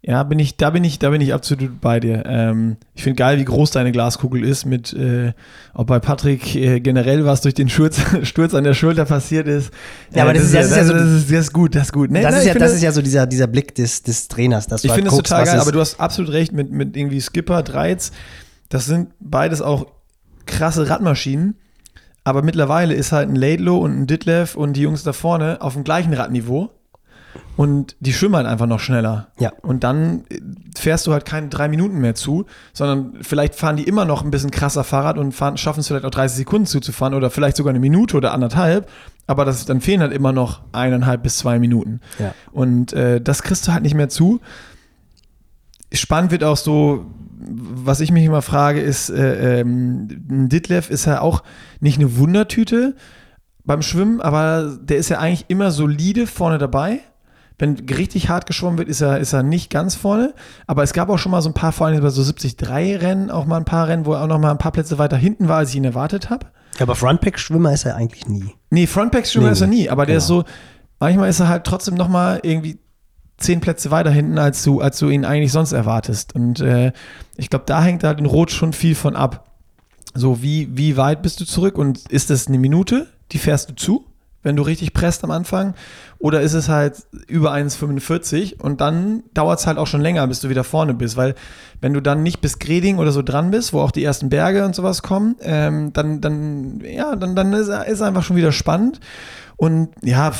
Ja, bin ich, da bin ich, da bin ich absolut bei dir. Ähm, ich finde geil, wie groß deine Glaskugel ist, mit äh, ob bei Patrick äh, generell was durch den Sturz, (laughs) Sturz an der Schulter passiert ist. Ja, aber das ist ja- das ist ja so- das, ist, das gut, das ist gut. Nee, das, nee, ist ja, finde- das ist ja so dieser, dieser Blick des, des Trainers. Dass ich halt finde es total geil, aber du hast absolut recht mit, mit irgendwie Skipper, Dreiz. Das sind beides auch krasse Radmaschinen. Aber mittlerweile ist halt ein Laidlow und ein Ditlev und die Jungs da vorne auf dem gleichen Radniveau. Und die schwimmen halt einfach noch schneller. Ja. Und dann äh, fährst du halt keine drei Minuten mehr zu, sondern vielleicht fahren die immer noch ein bisschen krasser Fahrrad und fahren, schaffen es vielleicht auch 30 Sekunden zuzufahren oder vielleicht sogar eine Minute oder anderthalb. Aber das, dann fehlen halt immer noch eineinhalb bis zwei Minuten. Ja. Und äh, das kriegst du halt nicht mehr zu. Spannend wird auch so, was ich mich immer frage, ist, äh, ähm, ein Ditlev ist ja auch nicht eine Wundertüte beim Schwimmen, aber der ist ja eigentlich immer solide vorne dabei. Wenn richtig hart geschwommen wird, ist er, ist er nicht ganz vorne. Aber es gab auch schon mal so ein paar, vor allem bei so 73-Rennen, auch mal ein paar Rennen, wo er auch noch mal ein paar Plätze weiter hinten war, als ich ihn erwartet habe. Ja, aber Frontpack-Schwimmer ist er eigentlich nie. Nee, Frontpack-Schwimmer Nee, ist er nie, aber der genau. ist so, manchmal ist er halt trotzdem noch mal irgendwie zehn Plätze weiter hinten, als du, als du ihn eigentlich sonst erwartest. Und äh, ich glaube, da hängt halt in Rot schon viel von ab. So, wie, wie weit bist du zurück und ist das eine Minute, die fährst du zu, wenn du richtig presst am Anfang? Oder ist es halt über 1,45 und dann dauert es halt auch schon länger, bis du wieder vorne bist, weil wenn du dann nicht bis Greding oder so dran bist, wo auch die ersten Berge und sowas kommen, ähm, dann, dann, ja, dann, dann ist ist einfach schon wieder spannend. Und ja,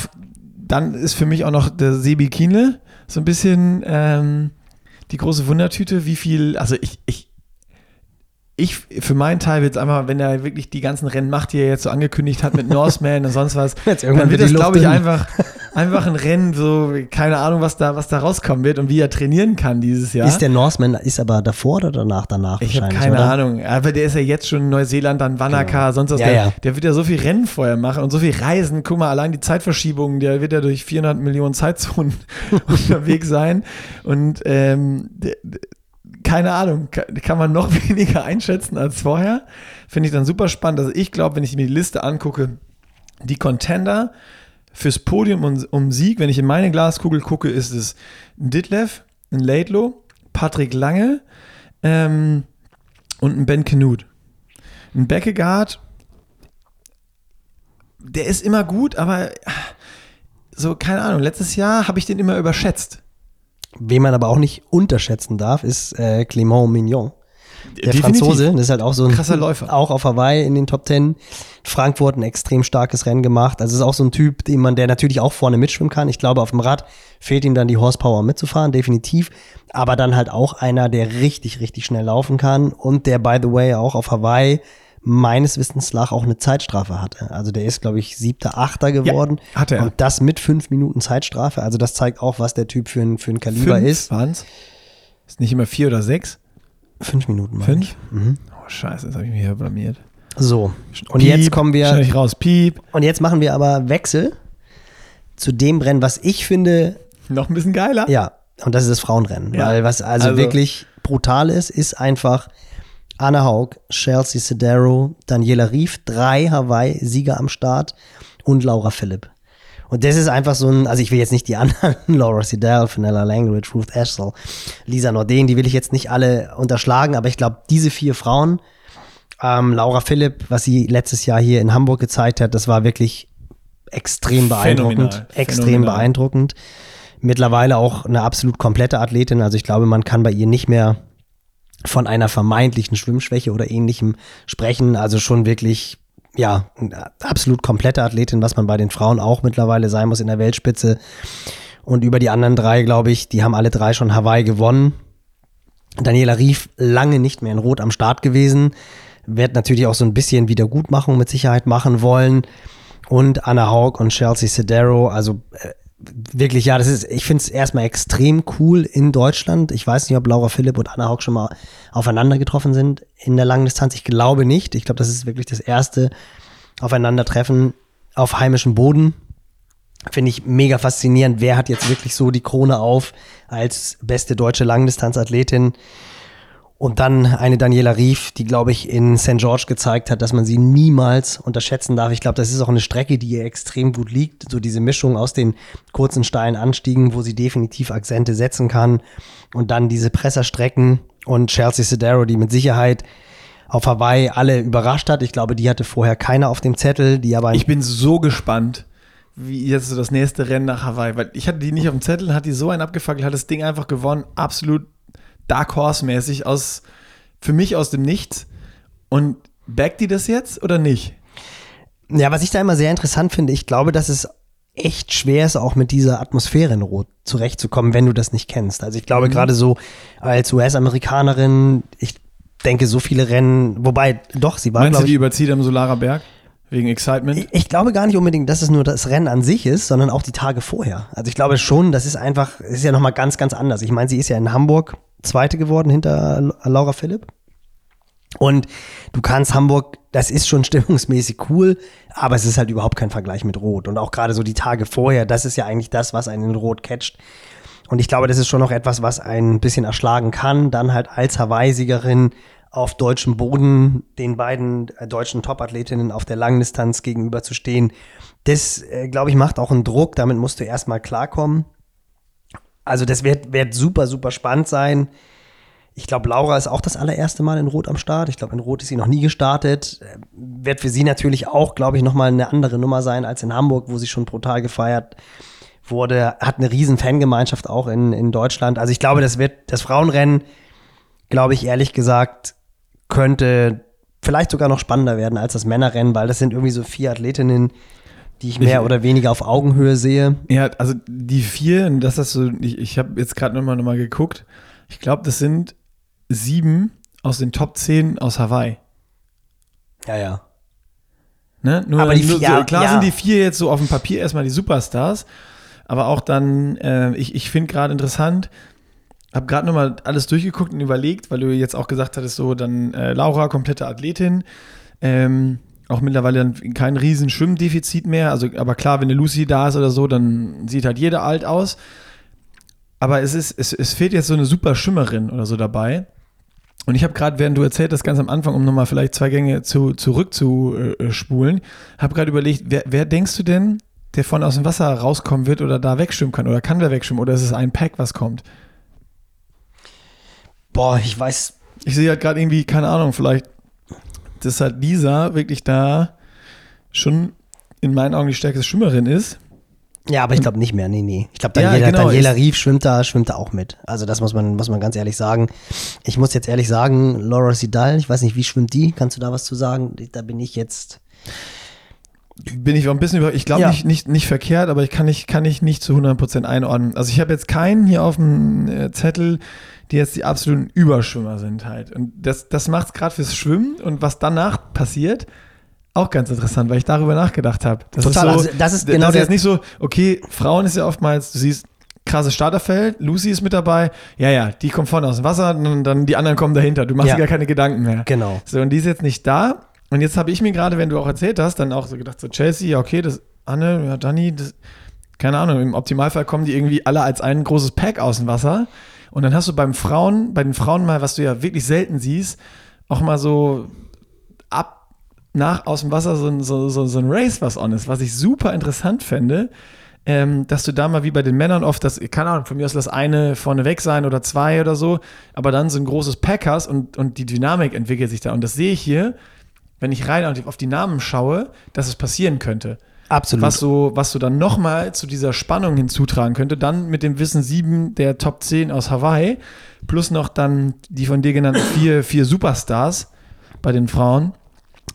dann ist für mich auch noch der Sebi Kienle so ein bisschen ähm, die große Wundertüte, wie viel, also ich, ich, ich für meinen Teil will es einfach, wenn er wirklich die ganzen Rennen macht, die er jetzt so angekündigt hat mit (laughs) Norseman und sonst was, dann wird wird das, die glaube ich, einfach, einfach ein Rennen, so, keine Ahnung, was da, was da rauskommen wird und wie er trainieren kann dieses Jahr. Ist der Norseman, ist aber davor oder danach? Danach Ich habe wahrscheinlich, keine oder? Ahnung. Aber der ist ja jetzt schon in Neuseeland, dann Wanaka, sonst was. Ja, der, ja. der wird ja so viel Rennen vorher machen und so viel Reisen. Guck mal, allein die Zeitverschiebungen, der wird ja durch 400 Millionen Zeitzonen (laughs) unterwegs sein. Und ähm, der, keine Ahnung, kann, man noch (laughs) weniger einschätzen als vorher. Finde ich dann super spannend. Also ich glaube, wenn ich mir die Liste angucke, die Contender fürs Podium und um Sieg, wenn ich in meine Glaskugel gucke, ist es ein Ditlev, ein Laidlow, Patrick Lange ähm, und ein Ben Knut. Ein Beckegaard, der ist immer gut, aber so, keine Ahnung, letztes Jahr habe ich den immer überschätzt. Wen man aber auch nicht unterschätzen darf, ist äh, Clément Mignon. Der Definitiv. Franzose, das ist halt auch so ein Krasser Läufer. Auch auf Hawaii in den Top Ten. Frankfurt ein extrem starkes Rennen gemacht. Also ist auch so ein Typ, den man, der natürlich auch vorne mitschwimmen kann. Ich glaube, auf dem Rad fehlt ihm dann die Horsepower mitzufahren, definitiv. Aber dann halt auch einer, der richtig, richtig schnell laufen kann und der, by the way, auch auf Hawaii meines Wissens nach auch eine Zeitstrafe hatte. Also der ist, glaube ich, siebter, achter geworden. hat er. Und das mit fünf Minuten Zeitstrafe. Also das zeigt auch, was der Typ für ein, für ein Kaliber ist. waren's? Ist nicht immer vier oder sechs? Fünf Minuten. meine Fünf? Mhm. Oh, scheiße, jetzt habe ich mich hier blamiert. So, und Piep, jetzt kommen wir. Schneid ich raus, piep. Und jetzt machen wir aber Wechsel zu dem Rennen, was ich finde, Noch ein bisschen geiler. ja, und das ist das Frauenrennen. Ja, Weil was also, also- wirklich brutal ist, ist einfach Anna Haug, Chelsea Sedero, Daniela Rief, drei Hawaii-Sieger am Start und Laura Philipp. Und das ist einfach so ein, also ich will jetzt nicht die (laughs) anderen, Laura Sedell, Fenella Langridge, Ruth Ashel, Lisa Norden, die will ich jetzt nicht alle unterschlagen, aber ich glaube, diese vier Frauen, ähm, Laura Philipp, was sie letztes Jahr hier in Hamburg gezeigt hat, das war wirklich extrem beeindruckend. Phänomenal. Extrem Phänomenal. beeindruckend. Mittlerweile auch eine absolut komplette Athletin. Also ich glaube, man kann bei ihr nicht mehr von einer vermeintlichen Schwimmschwäche oder ähnlichem sprechen. Also schon wirklich, ja, absolut komplette Athletin, was man bei den Frauen auch mittlerweile sein muss in der Weltspitze. Und über die anderen drei, glaube ich, die haben alle drei schon Hawaii gewonnen. Daniela Rief lange nicht mehr in Rot am Start gewesen. Wird natürlich auch so ein bisschen Wiedergutmachung mit Sicherheit machen wollen. Und Anna Haug und Chelsea Sedero, also äh, wirklich, ja, das ist, ich finde es erstmal extrem cool in Deutschland. Ich weiß nicht, ob Laura Philipp und Anna Haug schon mal aufeinander getroffen sind in der langen Distanz. Ich glaube nicht. Ich glaube, das ist wirklich das erste Aufeinandertreffen auf heimischem Boden. Finde ich mega faszinierend. Wer hat jetzt wirklich so die Krone auf als beste deutsche Langdistanzathletin? Und dann eine Daniela Rief, die, glaube ich, in St. George gezeigt hat, dass man sie niemals unterschätzen darf. Ich glaube, das ist auch eine Strecke, die ihr extrem gut liegt. So diese Mischung aus den kurzen, steilen Anstiegen, wo sie definitiv Akzente setzen kann. Und dann diese Presserstrecken und Chelsea Sedero, die mit Sicherheit auf Hawaii alle überrascht hat. Ich glaube, die hatte vorher keiner auf dem Zettel, die aber Ich bin so gespannt, wie jetzt so das nächste Rennen nach Hawaii, weil ich hatte die nicht auf dem Zettel, hat die so einen abgefackelt, hat das Ding einfach gewonnen, absolut Dark Horse-mäßig aus, für mich aus dem Nichts. Und backt die das jetzt oder nicht? Ja, was ich da immer sehr interessant finde, ich glaube, dass es echt schwer ist, auch mit dieser Atmosphäre in Rot zurechtzukommen, wenn du das nicht kennst. Also ich glaube, Mhm. gerade so als US-Amerikanerin, ich denke, so viele Rennen, wobei, doch, sie war, Meinst du, die ich, überzieht am Solarer Berg? Wegen Excitement? ich, ich glaube gar nicht unbedingt, dass es nur das Rennen an sich ist, sondern auch die Tage vorher. Also ich glaube schon, das ist einfach, es ist ja nochmal ganz, ganz anders. Ich meine, sie ist ja in Hamburg Zweite geworden hinter Laura Philipp. Und du kannst Hamburg, das ist schon (laughs) stimmungsmäßig cool, aber es ist halt überhaupt kein Vergleich mit Rot. Und auch gerade so die Tage vorher, das ist ja eigentlich das, was einen in Rot catcht. Und ich glaube, das ist schon noch etwas, was einen ein bisschen erschlagen kann. Dann halt als Hawaii-Siegerin auf deutschem Boden den beiden äh, deutschen Top-Athletinnen auf der Langdistanz gegenüberzustehen. Das, äh, glaube ich, macht auch einen Druck. Damit musst du erstmal klarkommen. Also das wird, wird super, super spannend sein. Ich glaube, Laura ist auch das allererste Mal in Rot am Start. Ich glaube, in Rot ist sie noch nie gestartet. Äh, Wird für sie natürlich auch, glaube ich, nochmal eine andere Nummer sein als in Hamburg, wo sie schon brutal gefeiert wurde. Hat eine riesen Fangemeinschaft auch in, in Deutschland. Also ich glaube, das wird das Frauenrennen, glaube ich, ehrlich gesagt, könnte vielleicht sogar noch spannender werden als das Männerrennen, weil das sind irgendwie so vier Athletinnen, die ich mehr Ich- oder weniger auf Augenhöhe sehe. Ja, also die vier, das ist so, ich, ich habe jetzt gerade nochmal noch mal geguckt, ich glaube, das sind sieben aus den Top 10 aus Hawaii. Ja, ja. Ne? Nur, Aber die vier- so, klar ja. sind die vier jetzt so auf dem Papier erstmal die Superstars, aber auch dann, äh, ich, ich finde gerade interessant, habe gerade nochmal alles durchgeguckt und überlegt, weil du jetzt auch gesagt hattest, so dann äh, Laura, komplette Athletin, ähm, auch mittlerweile dann kein riesen Schwimmdefizit mehr, also aber klar, wenn eine Lucy da ist oder so, dann sieht halt jeder alt aus, aber es ist, es, es fehlt jetzt so eine super Schwimmerin oder so dabei. Und ich habe gerade, während du erzählt hast, ganz am Anfang, um nochmal vielleicht zwei Gänge zu, zurück zu äh, spulen, habe gerade überlegt, wer, wer denkst du denn, der von aus dem Wasser rauskommen wird oder da wegschwimmen kann? Oder kann der wegschwimmen? Oder ist es ein Pack, was kommt? Boah, ich weiß, Ich sehe halt gerade irgendwie, keine Ahnung, vielleicht, dass halt Lisa wirklich da schon in meinen Augen die stärkste Schwimmerin ist. Ja, aber ich glaube nicht mehr, nee, nee. Ich glaube, Ja, Daniela, genau, Daniela Rief schwimmt da, schwimmt da auch mit. Also das muss man, muss man ganz ehrlich sagen. Ich muss jetzt ehrlich sagen, Laura Sidal, ich weiß nicht, wie schwimmt die? Kannst du da was zu sagen? Da bin ich jetzt. Bin ich auch ein bisschen über, ich glaube Ja. nicht, nicht, nicht verkehrt, aber ich kann nicht, kann ich nicht zu 100% einordnen. Also ich habe jetzt keinen hier auf dem äh, Zettel, die jetzt die absoluten Überschwimmer sind halt. Und das, das macht es gerade fürs Schwimmen und was danach passiert, auch ganz interessant, weil ich darüber nachgedacht habe. Das Total, ist so, also das ist genau das ist jetzt nicht so, okay, Frauen ist ja oftmals, du siehst krasses Starterfeld, Lucy ist mit dabei, ja, ja, die kommt vorne aus dem Wasser und dann die anderen kommen dahinter. Du machst Ja. dir gar keine Gedanken mehr. Genau. So, und die ist jetzt nicht da. Und jetzt habe ich mir gerade, wenn du auch erzählt hast, dann auch so gedacht, so Chelsea, ja, okay, das Anne, ja, Dani, das, keine Ahnung, im Optimalfall kommen die irgendwie alle als ein großes Pack aus dem Wasser. Und dann hast du beim Frauen, bei den Frauen mal, was du ja wirklich selten siehst, auch mal so ab nach aus dem Wasser so ein, so, so, so ein Race, was on ist, was ich super interessant fände, ähm, dass du da mal wie bei den Männern oft das, keine Ahnung, von mir aus das eine vorne weg sein oder zwei oder so, aber dann so ein großes Pack hast und, und die Dynamik entwickelt sich da. Und das sehe ich hier, wenn ich rein auf die Namen schaue, dass es passieren könnte. Absolut. Was so, was du dann nochmal zu dieser Spannung hinzutragen könnte, dann mit dem Wissen sieben der Top 10 aus Hawaii, plus noch dann die von dir genannten (coughs) vier, vier Superstars bei den Frauen,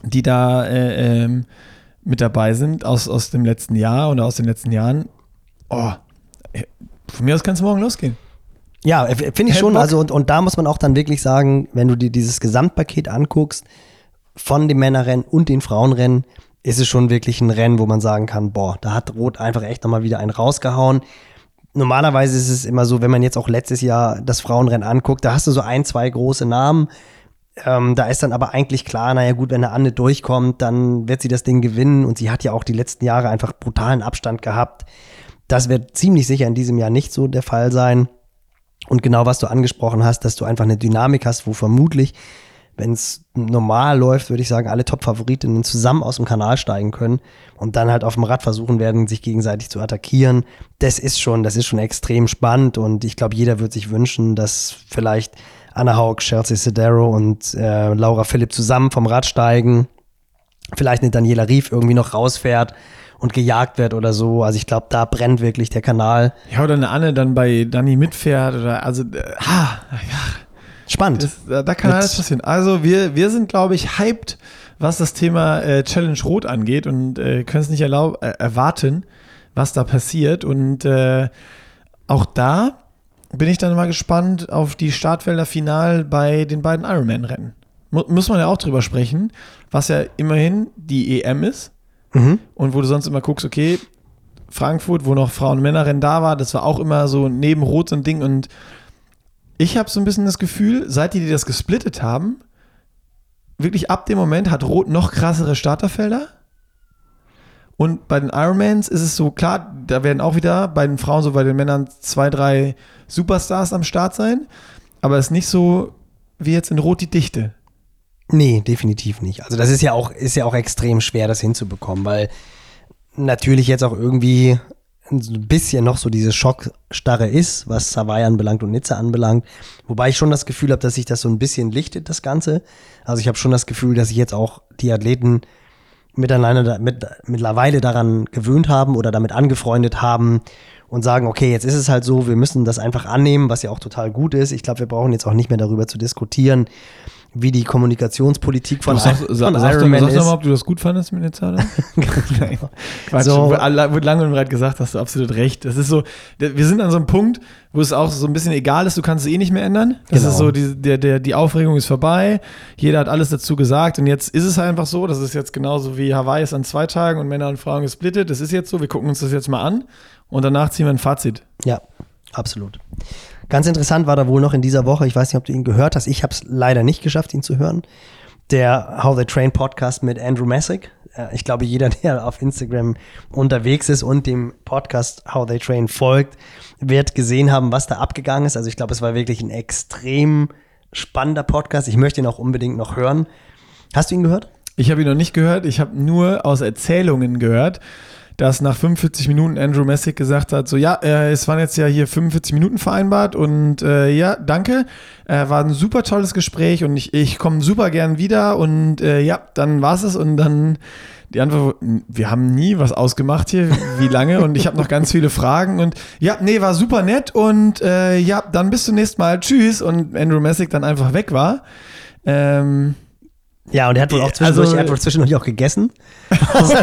die da äh, ähm, mit dabei sind aus, aus dem letzten Jahr oder aus den letzten Jahren. Oh, äh, von mir aus kann es morgen losgehen. Ja, finde ich schon. Also, und, und da muss man auch dann wirklich sagen, wenn du dir dieses Gesamtpaket anguckst, von dem Männerrennen und den Frauenrennen, ist es schon wirklich ein Rennen, wo man sagen kann, boah, da hat Rot einfach echt nochmal wieder einen rausgehauen. Normalerweise ist es immer so, wenn man jetzt auch letztes Jahr das Frauenrennen anguckt, da hast du so ein, zwei große Namen. Ähm, da ist dann aber eigentlich klar, naja gut, wenn eine Anne durchkommt, dann wird sie das Ding gewinnen und sie hat ja auch die letzten Jahre einfach brutalen Abstand gehabt. Das wird ziemlich sicher in diesem Jahr nicht so der Fall sein. Und genau was du angesprochen hast, dass du einfach eine Dynamik hast, wo vermutlich, wenn es normal läuft, würde ich sagen, alle Top-Favoritinnen zusammen aus dem Kanal steigen können und dann halt auf dem Rad versuchen werden, sich gegenseitig zu attackieren. Das ist schon, das ist schon extrem spannend und ich glaube, jeder wird sich wünschen, dass vielleicht Anna Haug, Chelsea Sedero und äh, Laura Philipp zusammen vom Rad steigen. Vielleicht eine Daniela Rief irgendwie noch rausfährt und gejagt wird oder so. Also ich glaube, da brennt wirklich der Kanal. Ja, oder eine Anne dann bei Dani mitfährt oder also, äh, ah, ja, Spannend. Das, da, da kann Mit- alles passieren. Also wir, wir sind, glaube ich, hyped, was das Thema äh, Challenge Rot angeht und äh, können es nicht erlaub, äh, erwarten, was da passiert. Und äh, auch da bin ich dann mal gespannt auf die Startfelder final bei den beiden Ironman-Rennen. Mu muss man ja auch drüber sprechen, was ja immerhin die EM ist. Mhm. Und wo du sonst immer guckst, okay, Frankfurt, wo noch Frauen- und Männerrennen da war, das war auch immer so neben Rot so ein Ding. Und ich habe so ein bisschen das Gefühl, seit die, die das gesplittet haben, wirklich ab dem Moment hat Rot noch krassere Starterfelder. Und bei den Ironmans ist es so, klar, da werden auch wieder bei den Frauen, so bei den Männern, zwei, drei Superstars am Start sein. Aber es ist nicht so wie jetzt in Rot die Dichte. Nee, definitiv nicht. Also das ist ja auch, ist ja auch extrem schwer, das hinzubekommen, weil natürlich jetzt auch irgendwie ein bisschen noch so diese Schockstarre ist, was Hawaii anbelangt und Nizza anbelangt. Wobei ich schon das Gefühl habe, dass sich das so ein bisschen lichtet, das Ganze. Also ich habe schon das Gefühl, dass sich jetzt auch die Athleten miteinander, mit, mittlerweile daran gewöhnt haben oder damit angefreundet haben und sagen, okay, jetzt ist es halt so, wir müssen das einfach annehmen, was ja auch total gut ist. Ich glaube, wir brauchen jetzt auch nicht mehr darüber zu diskutieren, wie die Kommunikationspolitik von, Sag, von sag, sag, Ironman sag doch ist. mal, ob du das gut fandest mit oder? (laughs) Nein. Quatsch, So. wurde lange und breit gesagt, hast du absolut recht. Das ist so, der- wir sind an so einem Punkt, wo es auch so ein bisschen egal ist, du kannst es eh nicht mehr ändern. Das Genau. ist so, die, der, der, die Aufregung ist vorbei, jeder hat alles dazu gesagt und jetzt ist es einfach so, das ist jetzt genauso wie Hawaii ist an zwei Tagen und Männer und Frauen gesplittet, das ist jetzt so, wir gucken uns das jetzt mal an und danach ziehen wir ein Fazit. Ja, absolut. Ganz interessant war da wohl noch in dieser Woche, ich weiß nicht, ob du ihn gehört hast, ich habe es leider nicht geschafft, ihn zu hören, der How They Train Podcast mit Andrew Messick. Äh, Ich glaube, jeder, (laughs) der auf Instagram unterwegs ist und dem Podcast How They Train folgt, wird gesehen haben, was da abgegangen ist. Also ich glaube, es war wirklich ein extrem spannender Podcast. Ich möchte ihn auch unbedingt noch hören. Hast du ihn gehört? Ich habe ihn noch nicht gehört, ich habe nur aus Erzählungen gehört, dass nach 45 Minuten Andrew Messick gesagt hat, so ja, äh, es waren jetzt ja hier 45 Minuten vereinbart und äh, ja, danke, äh, war ein super tolles Gespräch und ich, ich komme super gern wieder und äh, ja, dann war's es und dann die Antwort, wir haben nie was ausgemacht hier, wie lange und ich habe noch ganz viele Fragen und ja, nee, war super nett und äh, ja, dann bis zum nächsten Mal, tschüss. Und Andrew Messick dann einfach weg war. Ähm, Ja, und er hat wohl auch zwischendurch, Also- er hat wohl zwischendurch auch gegessen. (laughs) Das, so,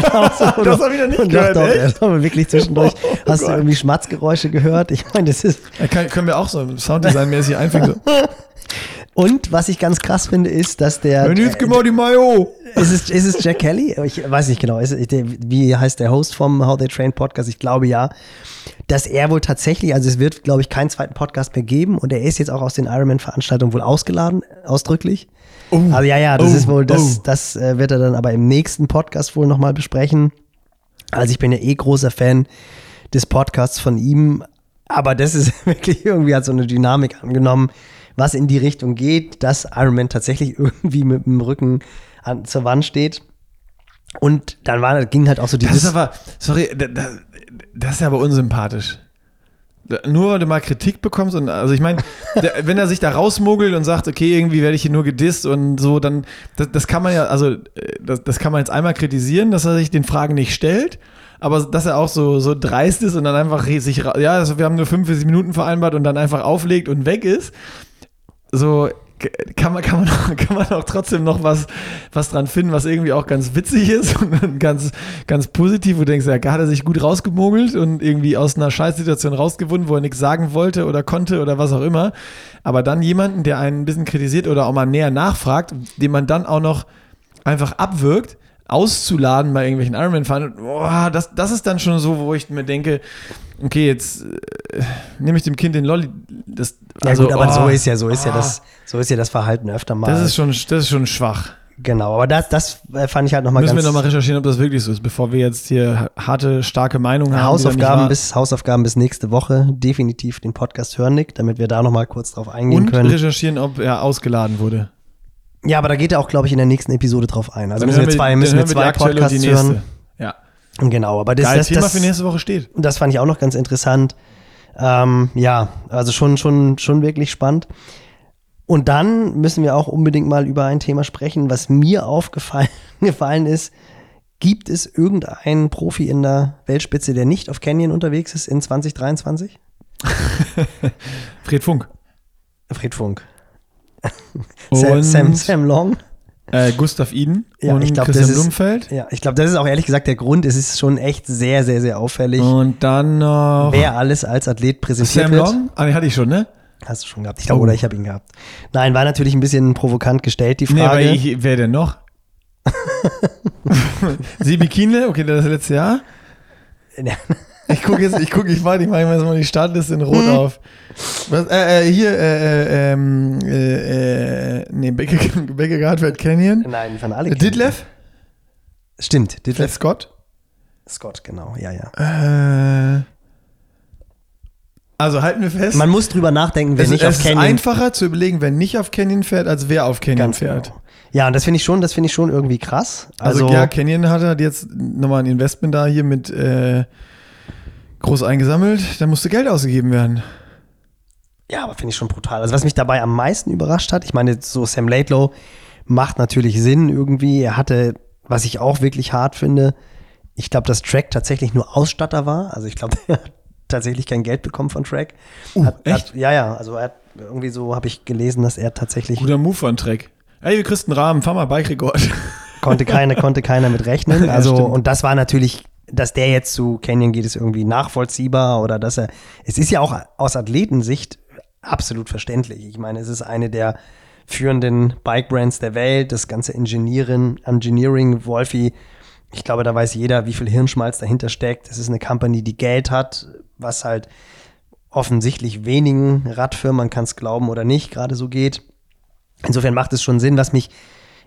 Das hab ich noch nicht Und gehört, Doch, doch, echt? aber wirklich zwischendurch. (laughs) Oh hast du Gott. irgendwie Schmatzgeräusche gehört? Ich meine, das ist, Ja, kann, können wir auch so Sounddesign-mäßig einfügen. So. (laughs) Und was ich ganz krass finde, ist, dass der. Wenn jetzt genau die Mayo. Ist es, ist es Jack Kelly? Ich weiß nicht genau. Ist, wie heißt der Host vom How They Train Podcast? Ich glaube ja. Dass er wohl tatsächlich, also es wird, glaube ich, keinen zweiten Podcast mehr geben und er ist jetzt auch aus den Ironman-Veranstaltungen wohl ausgeladen, ausdrücklich. also ja, ja, das Oh, ist wohl, das, oh. das äh, wird er dann aber im nächsten Podcast wohl nochmal besprechen. Also ich bin ja eh großer Fan des Podcasts von ihm, aber das ist (laughs) wirklich irgendwie hat so eine Dynamik angenommen, was in die Richtung geht, dass Iron Man tatsächlich (laughs) irgendwie mit dem Rücken an, zur Wand steht. Und dann war, ging halt auch so Das dieses. ist aber, sorry, da- da- das ist ja aber unsympathisch. Nur weil du mal Kritik bekommst und also ich meine, (laughs) wenn er sich da rausmogelt und sagt, okay, irgendwie werde ich hier nur gedisst und so, dann das, das kann man ja, also äh, das, das kann man jetzt einmal kritisieren, dass er sich den Fragen nicht stellt, aber dass er auch so, so dreist ist und dann einfach sich, ja, also wir haben nur 45 Minuten vereinbart und dann einfach auflegt und weg ist, so kann man, kann man, auch, (laughs) kann man auch trotzdem noch was, was dran finden, was irgendwie auch ganz witzig ist (laughs) und ganz, ganz positiv, wo du denkst, ja, hat er sich gut rausgemogelt und irgendwie aus einer Scheißsituation rausgewunden, wo er nichts sagen wollte oder konnte oder was auch immer. Aber dann jemanden, der einen ein bisschen kritisiert oder auch mal näher nachfragt, den man dann auch noch einfach abwirkt, auszuladen bei irgendwelchen Ironman-Fahrern, boah, das, das ist dann schon so, wo ich mir denke, okay, jetzt äh, nehme ich dem Kind den Lolli. Das, ja also, gut, aber oh, so ist ja, so ist ja oh. das, so ist ja das Verhalten öfter mal. Das ist schon, das ist schon schwach. genau, aber das, das äh, fand ich halt nochmal Müssen ganz. wir nochmal recherchieren, ob das wirklich so ist, bevor wir jetzt hier harte, starke Meinungen haben. Hausaufgaben bis, Hausaufgaben bis nächste Woche. Definitiv den Podcast hören, Nick, damit wir da nochmal kurz drauf eingehen und können. recherchieren, ob er ausgeladen wurde. Ja, aber da geht er auch, glaube ich, in der nächsten Episode drauf ein. Also Dann müssen wir zwei, müssen wir zwei Podcasts hören. Ja. Genau, aber das, Geil, das, Thema das, für nächste Woche steht. das fand ich auch noch ganz interessant. Ähm, ja, also schon, schon, schon wirklich spannend. Und dann müssen wir auch unbedingt mal über ein Thema sprechen, was mir aufgefallen (laughs) gefallen ist. Gibt es irgendeinen Profi in der Weltspitze, der nicht auf Canyon unterwegs ist in 2023? (laughs) Fred Funk. Fred Funk. Sam, Sam, Sam Long. Äh, Gustav Iden Ja, und ich glaub, Christian ist- Blumenfeld. Ja, ich glaube, das ist auch ehrlich gesagt der Grund. Es ist schon echt sehr, sehr, sehr auffällig, Und dann noch wer alles als Athlet präsentiert Sam wird. Long. Ah, den hatte ich schon, ne? Hast du schon gehabt? Ich glaube, Oh. oder ich habe ihn gehabt. Nein, war natürlich ein bisschen provokant gestellt, die Nee, Frage. ich, wer denn noch? (laughs) (laughs) Sibi Kienle, okay, das letzte Jahr. Ich gucke jetzt, ich gucke, ich warte, ich mache jetzt mal die Startliste in Rot auf. Was, äh, äh, hier, äh, äh, ähm, äh, äh, nee, Becke, (laughs) Becke Hartfeld Canyon. Nein, von alle. Ditlev? Stimmt, Fred Detlef Scott? Scott, genau, ja, ja. Äh, also halten wir fest. Man muss drüber nachdenken, wer es, nicht es auf ist Canyon einfacher zu überlegen, wer nicht auf Canyon fährt, als wer auf Canyon ganz fährt. genau. Ja, und das finde ich schon, das finde ich schon irgendwie krass. Also, Also, ja, Canyon hat halt jetzt nochmal ein Investment da hier mit äh, groß eingesammelt. Da musste Geld ausgegeben werden. Ja, aber finde ich schon brutal. Also was mich dabei am meisten überrascht hat, ich meine, so Sam Laidlow macht natürlich Sinn irgendwie. Er hatte, was ich auch wirklich hart finde, ich glaube, dass Track tatsächlich nur Ausstatter war. Also ich glaube, (laughs) er hat tatsächlich kein Geld bekommen von Track. hat, echt? Hat, ja, ja, also er hat, irgendwie so habe ich gelesen, dass er tatsächlich Guter Move von Trek. Ey, wir kriegst einen Rahmen, fahr mal Bike-Rekord. konnte keiner, konnte keiner mit rechnen. (laughs) Ja, Also, stimmt. und das war natürlich, dass der jetzt zu Canyon geht, ist irgendwie nachvollziehbar oder dass er, es ist ja auch aus Athletensicht absolut verständlich. Ich meine, es ist eine der führenden Bike-Brands der Welt, das ganze Engineering, Engineering, Wolfi, ich glaube, da weiß jeder, wie viel Hirnschmalz dahinter steckt. Es ist eine Company, die Geld hat, was halt offensichtlich wenigen Radfirmen, kann es glauben oder nicht, gerade so geht. Insofern macht es schon Sinn. Was mich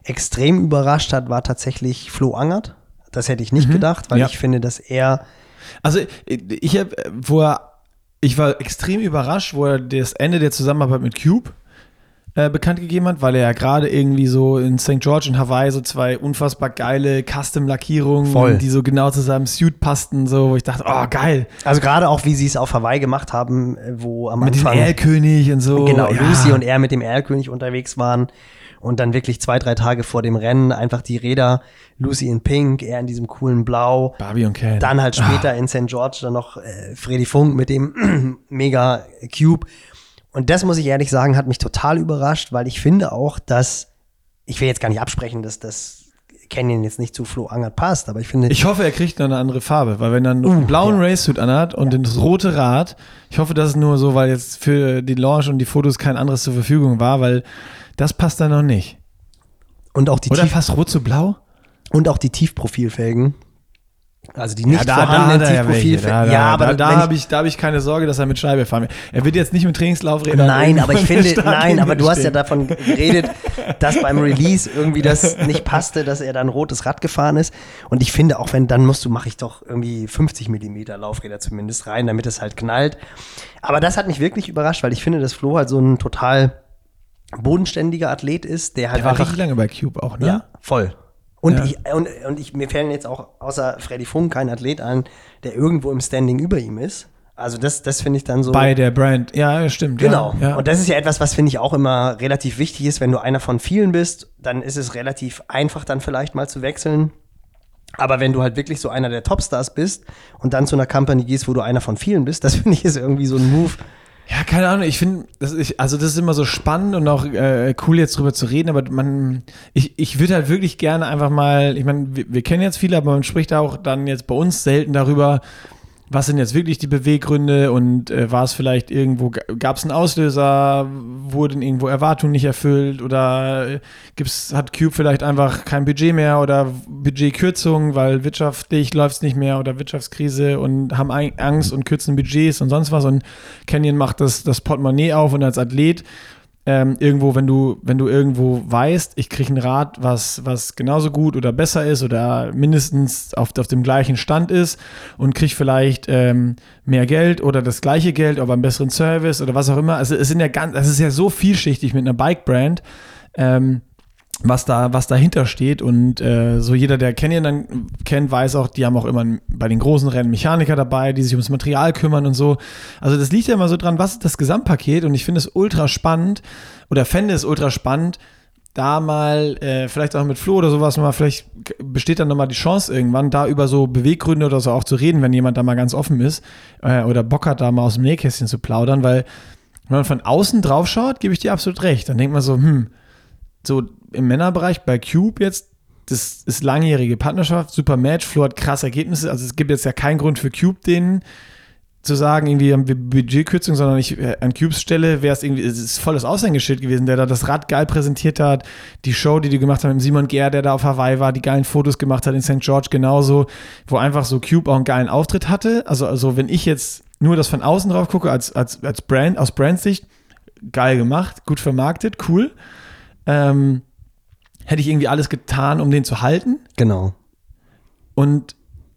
extrem überrascht hat, war tatsächlich Flo Angert. Das hätte ich nicht gedacht, weil ja. ich finde, dass er Also, ich habe, wo er, ich war extrem überrascht, wo er das Ende der Zusammenarbeit mit Cube äh, bekannt gegeben hat, weil er ja gerade irgendwie so in St. George in Hawaii so zwei unfassbar geile Custom-Lackierungen, die so genau zu seinem Suit passten, so, wo ich dachte, oh, geil. Also gerade auch, wie sie es auf Hawaii gemacht haben, äh, wo am Mit dem Anfang Erlkönig und so. genau ja. Lucy und er mit dem Erlkönig unterwegs waren und dann wirklich zwei, drei Tage vor dem Rennen einfach die Räder, Lucy in Pink, er in diesem coolen Blau. Barbie und Ken. Dann halt später in St. George dann noch äh, Freddy Funk mit dem (clears throat) Mega Cube. Und das muss ich ehrlich sagen, hat mich total überrascht, weil ich finde auch, dass, ich will jetzt gar nicht absprechen, dass das Canyon jetzt nicht zu Flo Angert passt, aber ich finde. Ich hoffe, er kriegt noch eine andere Farbe, weil wenn er einen uh, blauen ja. Racesuit anhat und ja. das rote Rad, ich hoffe, das ist nur so, weil jetzt für die Launch und die Fotos kein anderes zur Verfügung war, weil das passt da noch nicht. Und auch die Oder fast rot zu blau? Und auch die Tiefprofilfelgen. Also die nicht ja, da, vorhandenen da, Tiefprofilfelgen. Da, da, ja, aber da, da habe ich, hab ich keine Sorge, dass er mit Scheibe fahren will. Er wird jetzt nicht mit Trainingslaufrädern. Nein, aber ich finde, nein, aber du hast ja davon geredet, dass beim Release irgendwie das (laughs) nicht passte, dass er dann rotes Rad gefahren ist. Und ich finde, auch wenn, dann musst du, mache ich doch irgendwie 50 Millimeter Laufräder zumindest rein, damit es halt knallt. Aber das hat mich wirklich überrascht, weil ich finde, dass Flo halt so ein total bodenständiger Athlet ist, der halt der war richtig lange bei Cube auch, ne? Ja, voll. Und, ja. ich, und, und ich, mir fällen jetzt auch außer Freddy Funk kein Athlet ein, der irgendwo im Standing über ihm ist. Also das, das finde ich dann so. Bei der Brand, ja, stimmt. Genau. Ja, ja. Und das ist ja etwas, was finde ich auch immer relativ wichtig ist. Wenn du einer von vielen bist, dann ist es relativ einfach, dann vielleicht mal zu wechseln. Aber wenn du halt wirklich so einer der Topstars bist und dann zu einer Company gehst, wo du einer von vielen bist, (laughs) das finde ich ist irgendwie so ein Move, ja, keine Ahnung. Ich finde, also das ist immer so spannend und auch äh, cool jetzt drüber zu reden, aber man, ich, ich würde halt wirklich gerne einfach mal, ich meine, wir, wir kennen jetzt viele, aber man spricht auch dann jetzt bei uns selten darüber, was sind jetzt wirklich die Beweggründe und äh, war es vielleicht irgendwo, gab es einen Auslöser, wurden irgendwo Erwartungen nicht erfüllt oder äh, gibt's, hat Cube vielleicht einfach kein Budget mehr oder Budgetkürzungen, weil wirtschaftlich läuft es nicht mehr oder Wirtschaftskrise und haben Angst und kürzen Budgets und sonst was? Und Canyon macht das, das Portemonnaie auf und als Athlet ähm, irgendwo, wenn du, wenn du irgendwo weißt, ich kriege ein Rad, was, was genauso gut oder besser ist oder mindestens auf, auf dem gleichen Stand ist und kriege vielleicht ähm, mehr Geld oder das gleiche Geld, aber einen besseren Service oder was auch immer. Also es sind ja ganz, es ist ja so vielschichtig mit einer Bike-Brand. Ähm, was da, was dahinter steht. Und äh, so jeder, der Canyon dann kennt, weiß auch, die haben auch immer bei den großen Rennen Mechaniker dabei, die sich ums Material kümmern und so. Also das liegt ja immer so dran, was ist das Gesamtpaket? Und ich finde es ultra spannend oder fände es ultra spannend, da mal, äh, vielleicht auch mit Flo oder sowas, mal, vielleicht besteht dann nochmal die Chance irgendwann, da über so Beweggründe oder so auch zu reden, wenn jemand da mal ganz offen ist äh, oder Bock hat, da mal aus dem Nähkästchen zu plaudern, weil wenn man von außen drauf schaut, gebe ich dir absolut recht. Dann denkt man so, hm, so im Männerbereich bei Cube jetzt, das ist langjährige Partnerschaft, super Match, Flo hat krasse Ergebnisse. Also es gibt jetzt ja keinen Grund für Cube, den zu sagen, irgendwie haben wir Budgetkürzung, sondern ich, äh, an Cubes Stelle wäre es irgendwie, es ist volles Aushängeschild gewesen, der da das Rad geil präsentiert hat, die Show, die die gemacht haben mit Simon Gär, der da auf Hawaii war, die geilen Fotos gemacht hat in St. George genauso, wo einfach so Cube auch einen geilen Auftritt hatte. Also, also wenn ich jetzt nur das von außen drauf gucke, als, als, als Brand, aus Brandsicht, geil gemacht, gut vermarktet, cool. Ähm, hätte ich irgendwie alles getan, um den zu halten. Genau. Und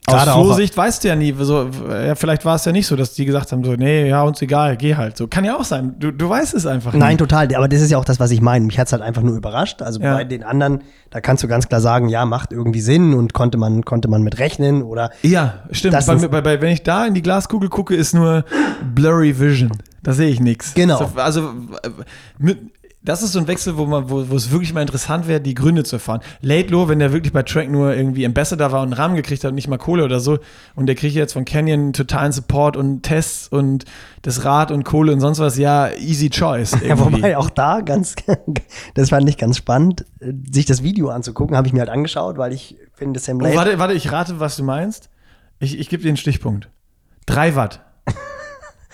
Gerade aus Flo-Sicht weißt du ja nie, so, ja, vielleicht war es ja nicht so, dass die gesagt haben, so, nee, ja, uns egal, geh halt. So, kann ja auch sein. Du, du weißt es einfach nicht. Nein, total. Aber das ist ja auch das, was ich meine. Mich hat es halt einfach nur überrascht. Also ja. bei den anderen, da kannst du ganz klar sagen, ja, macht irgendwie Sinn und konnte man, konnte man mit rechnen oder. Ja, stimmt. Bei, bei, bei, wenn ich da in die Glaskugel gucke, ist nur Blurry Vision. Da sehe ich nichts. Genau. Also, mit, das ist so ein Wechsel, wo man, wo, wo es wirklich mal interessant wäre, die Gründe zu erfahren. Late Low, wenn der wirklich bei Track nur irgendwie Ambassador war und einen Rahmen gekriegt hat und nicht mal Kohle oder so, und der kriegt jetzt von Canyon totalen Support und Tests und das Rad und Kohle und sonst was, ja, easy choice. (laughs) Irgendwie. Ja, wobei auch da ganz, (laughs) das fand ich ganz spannend, sich das Video anzugucken, habe ich mir halt angeschaut, weil ich finde Sam Late. Oh, warte, warte, ich rate, was du meinst. Ich, ich gebe dir einen Stichpunkt. Drei Watt. (laughs)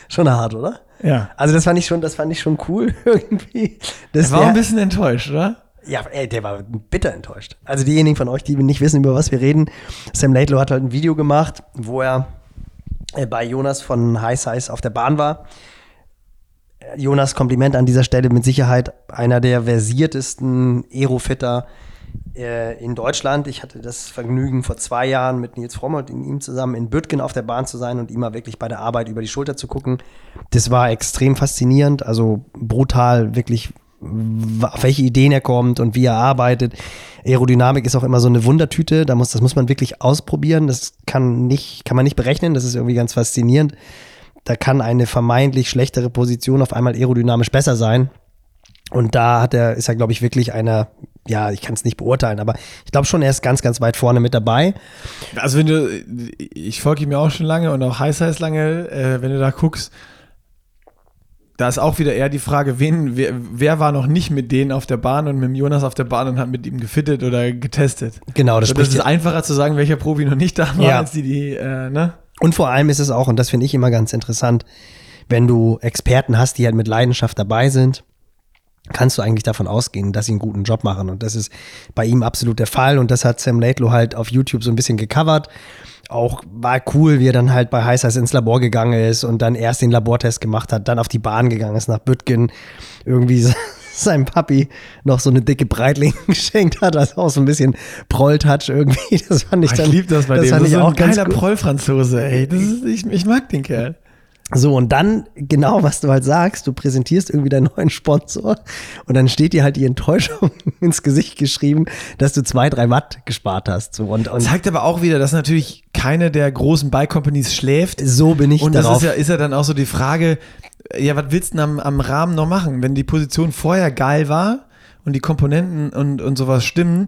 Schon hart, oder? Ja. Also das fand ich schon, das fand ich schon cool (laughs) irgendwie. Das war der, ein bisschen enttäuscht, oder? Ja, ey, der war bitter enttäuscht. Also diejenigen von euch, die nicht wissen, über was wir reden, Sam Laidlow hat halt ein Video gemacht, wo er äh, bei Jonas von High Size auf der Bahn war. Jonas Kompliment an dieser Stelle mit Sicherheit einer der versiertesten Aerofitter in Deutschland. Ich hatte das Vergnügen, vor zwei Jahren mit Nils Fromm und ihm zusammen in Büttgen auf der Bahn zu sein und ihm mal wirklich bei der Arbeit über die Schulter zu gucken. Das war extrem faszinierend, also brutal, wirklich, auf welche Ideen er kommt und wie er arbeitet. Aerodynamik ist auch immer so eine Wundertüte, da muss, das muss man wirklich ausprobieren. Das kann, nicht, kann man nicht berechnen, das ist irgendwie ganz faszinierend. Da kann eine vermeintlich schlechtere Position auf einmal aerodynamisch besser sein. Und da hat er, ist er, glaube ich, wirklich einer, ja, ich kann es nicht beurteilen, aber ich glaube schon, er ist ganz, ganz weit vorne mit dabei. Also wenn du, ich folge ihm ja auch schon lange und auch Heiß heiß lange, äh, wenn du da guckst, da ist auch wieder eher die Frage, wen, wer, wer war noch nicht mit denen auf der Bahn und mit dem Jonas auf der Bahn und hat mit ihm gefittet oder getestet. Genau, das Also das ist einfacher zu sagen, welcher Profi noch nicht da war, Ja. als die, die, äh, ne? Und vor allem ist es auch, und das finde ich immer ganz interessant, wenn du Experten hast, die halt mit Leidenschaft dabei sind, kannst du eigentlich davon ausgehen, dass sie einen guten Job machen. Und das ist bei ihm absolut der Fall. Und das hat Sam Laidlow halt auf YouTube so ein bisschen gecovert. Auch war cool, wie er dann halt bei Heiß Heiß ins Labor gegangen ist und dann erst den Labortest gemacht hat, dann auf die Bahn gegangen ist nach Bütgen, irgendwie (laughs) seinem Papi noch so eine dicke Breitling (laughs) geschenkt hat, also auch so ein bisschen Proll-Touch irgendwie. Das fand ich Ich dann. liebe das bei dem. fand Das ich ist so auch ein ganz geiler. Prollfranzose, ey. Das ist, ich, ich mag den Kerl. So, und dann, genau was du halt sagst, du präsentierst irgendwie deinen neuen Sponsor und dann steht dir halt die Enttäuschung (laughs) ins Gesicht geschrieben, dass du zwei, drei Watt gespart hast. So, und, und Zeigt aber auch wieder, dass natürlich keine der großen Bike-Companies schläft. so bin ich Und das darauf. ist ja, ist ja dann auch so die Frage, ja, was willst du denn am, am Rahmen noch machen? Wenn die Position vorher geil war und die Komponenten und, und sowas stimmen,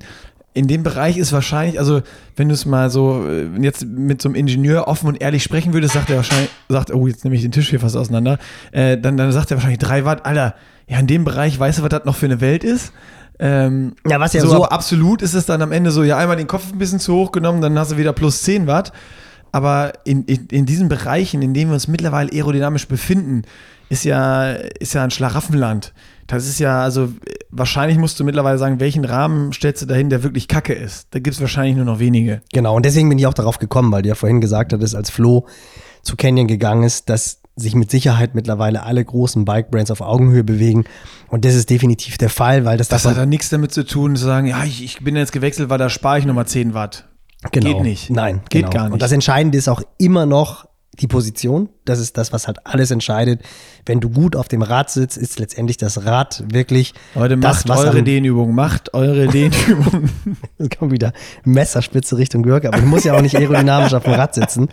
in dem Bereich ist wahrscheinlich, also wenn du es mal so äh, jetzt mit so einem Ingenieur offen und ehrlich sprechen würdest, sagt er wahrscheinlich, sagt, oh, jetzt nehme ich den Tisch hier fast auseinander, äh, dann, dann sagt er wahrscheinlich drei Watt, Alter, ja, in dem Bereich, weißt du, was das noch für eine Welt ist? Ähm, Ja, was ja so, so- absolut ist es dann am Ende so, ja, einmal den Kopf ein bisschen zu hoch genommen, dann hast du wieder plus 10 Watt. Aber in, in, in diesen Bereichen, in denen wir uns mittlerweile aerodynamisch befinden, ist ja, ist ja ein Schlaraffenland. Das ist ja, also wahrscheinlich musst du mittlerweile sagen, welchen Rahmen stellst du dahin, der wirklich kacke ist. Da gibt es wahrscheinlich nur noch wenige. Genau, und deswegen bin ich auch darauf gekommen, weil du ja vorhin gesagt hattest, als Flo zu Canyon gegangen ist, dass sich mit Sicherheit mittlerweile alle großen Bike-Brands auf Augenhöhe bewegen. Und das ist definitiv der Fall, weil das, Das hat dann nichts damit zu tun, zu sagen, ja, ich, ich bin jetzt gewechselt, weil da spare ich nochmal 10 Watt. Genau. Geht nicht. Nein, Geht genau. gar nicht. Und das Entscheidende ist auch immer noch die Position. Das ist das, was halt alles entscheidet. Wenn du gut auf dem Rad sitzt, ist letztendlich das Rad wirklich Leute, das, macht was eure Dehnübung, macht eure (laughs) Dehnübung. Es kommt wieder Messerspitze Richtung Gürk, aber du musst ja auch nicht aerodynamisch auf dem Rad sitzen.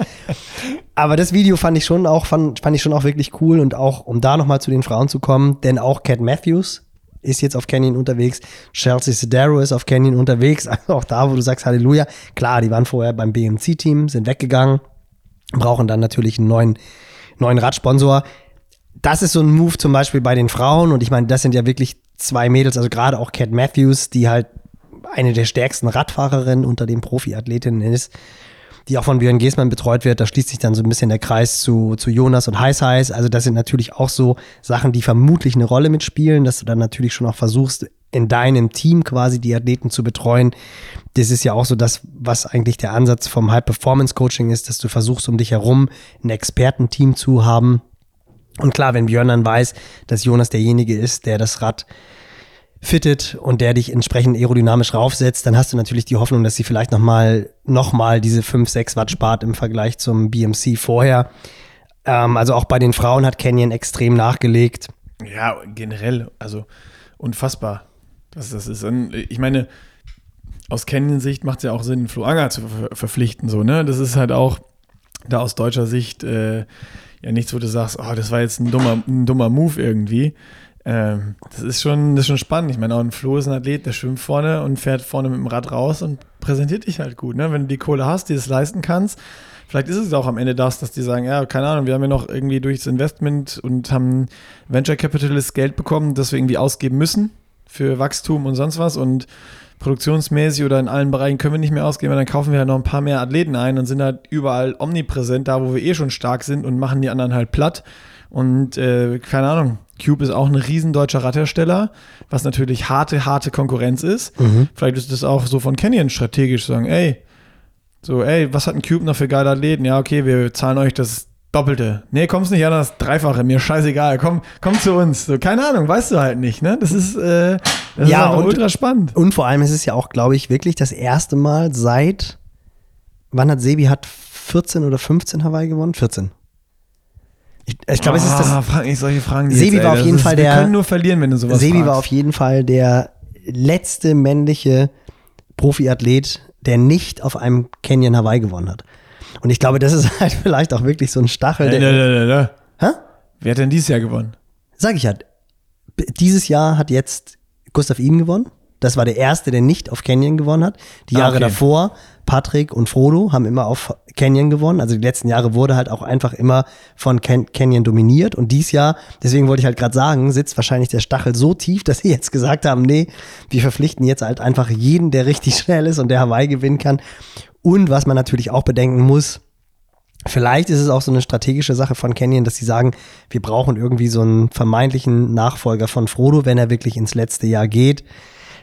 Aber das Video fand ich schon auch, fand, fand ich schon auch wirklich cool und auch, um da nochmal zu den Frauen zu kommen, denn auch Cat Matthews ist jetzt auf Canyon unterwegs, Chelsea Sedero ist auf Canyon unterwegs, also (laughs) auch da, wo du sagst Halleluja. Klar, die waren vorher beim BMC-Team, sind weggegangen, brauchen dann natürlich einen neuen, neuen Radsponsor. Das ist so ein Move zum Beispiel bei den Frauen und ich meine, das sind ja wirklich zwei Mädels, also gerade auch Cat Matthews, die halt eine der stärksten Radfahrerinnen unter den Profiathletinnen ist, die auch von Björn Geßmann betreut wird. Da schließt sich dann so ein bisschen der Kreis zu, zu Jonas und Heiß Heiß. Also das sind natürlich auch so Sachen, die vermutlich eine Rolle mitspielen, dass du dann natürlich schon auch versuchst, in deinem Team quasi die Athleten zu betreuen. Das ist ja auch so das, was eigentlich der Ansatz vom High-Performance-Coaching ist, dass du versuchst, um dich herum ein Expertenteam zu haben. Und klar, wenn Björn dann weiß, dass Jonas derjenige ist, der das Rad fittet und der dich entsprechend aerodynamisch raufsetzt, dann hast du natürlich die Hoffnung, dass sie vielleicht nochmal noch mal diese 5, 6 Watt spart im Vergleich zum BMC vorher. Ähm, also auch bei den Frauen hat Canyon extrem nachgelegt. Ja, generell, also unfassbar. Das, das ist, ein, ich meine, aus Canyon-Sicht macht es ja auch Sinn, Flo Anger zu ver verpflichten, so, ne? Das ist halt auch da aus deutscher Sicht äh, ja nichts, wo du sagst, oh, das war jetzt ein dummer, ein dummer Move irgendwie. Ähm, das ist schon, das ist schon spannend. Ich meine, auch ein Flo ist ein Athlet, der schwimmt vorne und fährt vorne mit dem Rad raus und präsentiert dich halt gut, ne? Wenn du die Kohle hast, die es leisten kannst. Vielleicht ist es auch am Ende das, dass die sagen, ja, keine Ahnung, wir haben ja noch irgendwie durchs Investment und haben Venture Capitalist Geld bekommen, das wir irgendwie ausgeben müssen für Wachstum und sonst was und produktionsmäßig oder in allen Bereichen können wir nicht mehr ausgeben, weil dann kaufen wir halt noch ein paar mehr Athleten ein und sind halt überall omnipräsent, da wo wir eh schon stark sind und machen die anderen halt platt. Und äh, keine Ahnung, Cube ist auch ein riesen deutscher Radhersteller, was natürlich harte, harte Konkurrenz ist. Vielleicht ist das auch so von Canyon strategisch zu sagen, ey, so, ey, was hat ein Cube noch für geile Athleten? Ja, okay, wir zahlen euch das Doppelte. Nee, kommst nicht an das Dreifache, mir scheißegal. Komm, komm zu uns. So, keine Ahnung, weißt du halt nicht, ne? Das ist, äh, das Ja, ist und- ultra spannend. Und vor allem ist es ja auch, glaube ich, wirklich das erste Mal seit, wann hat Sebi hat 14 oder 15 Hawaii gewonnen? 14. Ich, ich glaube, es ist das, Ah, frag nicht solche Fragen. Sebi jetzt, war auf jeden das Fall ist, Wir der- können nur verlieren, wenn du sowas Sebi fragst. war auf jeden Fall der letzte männliche Profiathlet, der nicht auf einem Canyon Hawaii gewonnen hat. Und ich glaube, das ist (laughs) halt vielleicht auch wirklich so ein Stachel. Äh, Der, ne, ne, ne. Hä? Wer hat denn dieses Jahr gewonnen? Sag ich ja. B- Dieses Jahr hat jetzt Gustav Iden gewonnen. Das war der erste, der nicht auf Canyon gewonnen hat. Die Ah, Jahre okay. davor Patrick und Frodo haben immer auf Canyon gewonnen. Also die letzten Jahre wurde halt auch einfach immer von Can Canyon dominiert. Und dies Jahr, deswegen wollte ich halt gerade sagen, sitzt wahrscheinlich der Stachel so tief, (laughs) dass sie jetzt gesagt haben, nee, wir verpflichten jetzt halt einfach jeden, der richtig (laughs) schnell ist und der Hawaii gewinnen kann. Und was man natürlich auch bedenken muss, Vielleicht ist es auch so eine strategische Sache von Canyon, dass sie sagen, wir brauchen irgendwie so einen vermeintlichen Nachfolger von Frodo, wenn er wirklich ins letzte Jahr geht.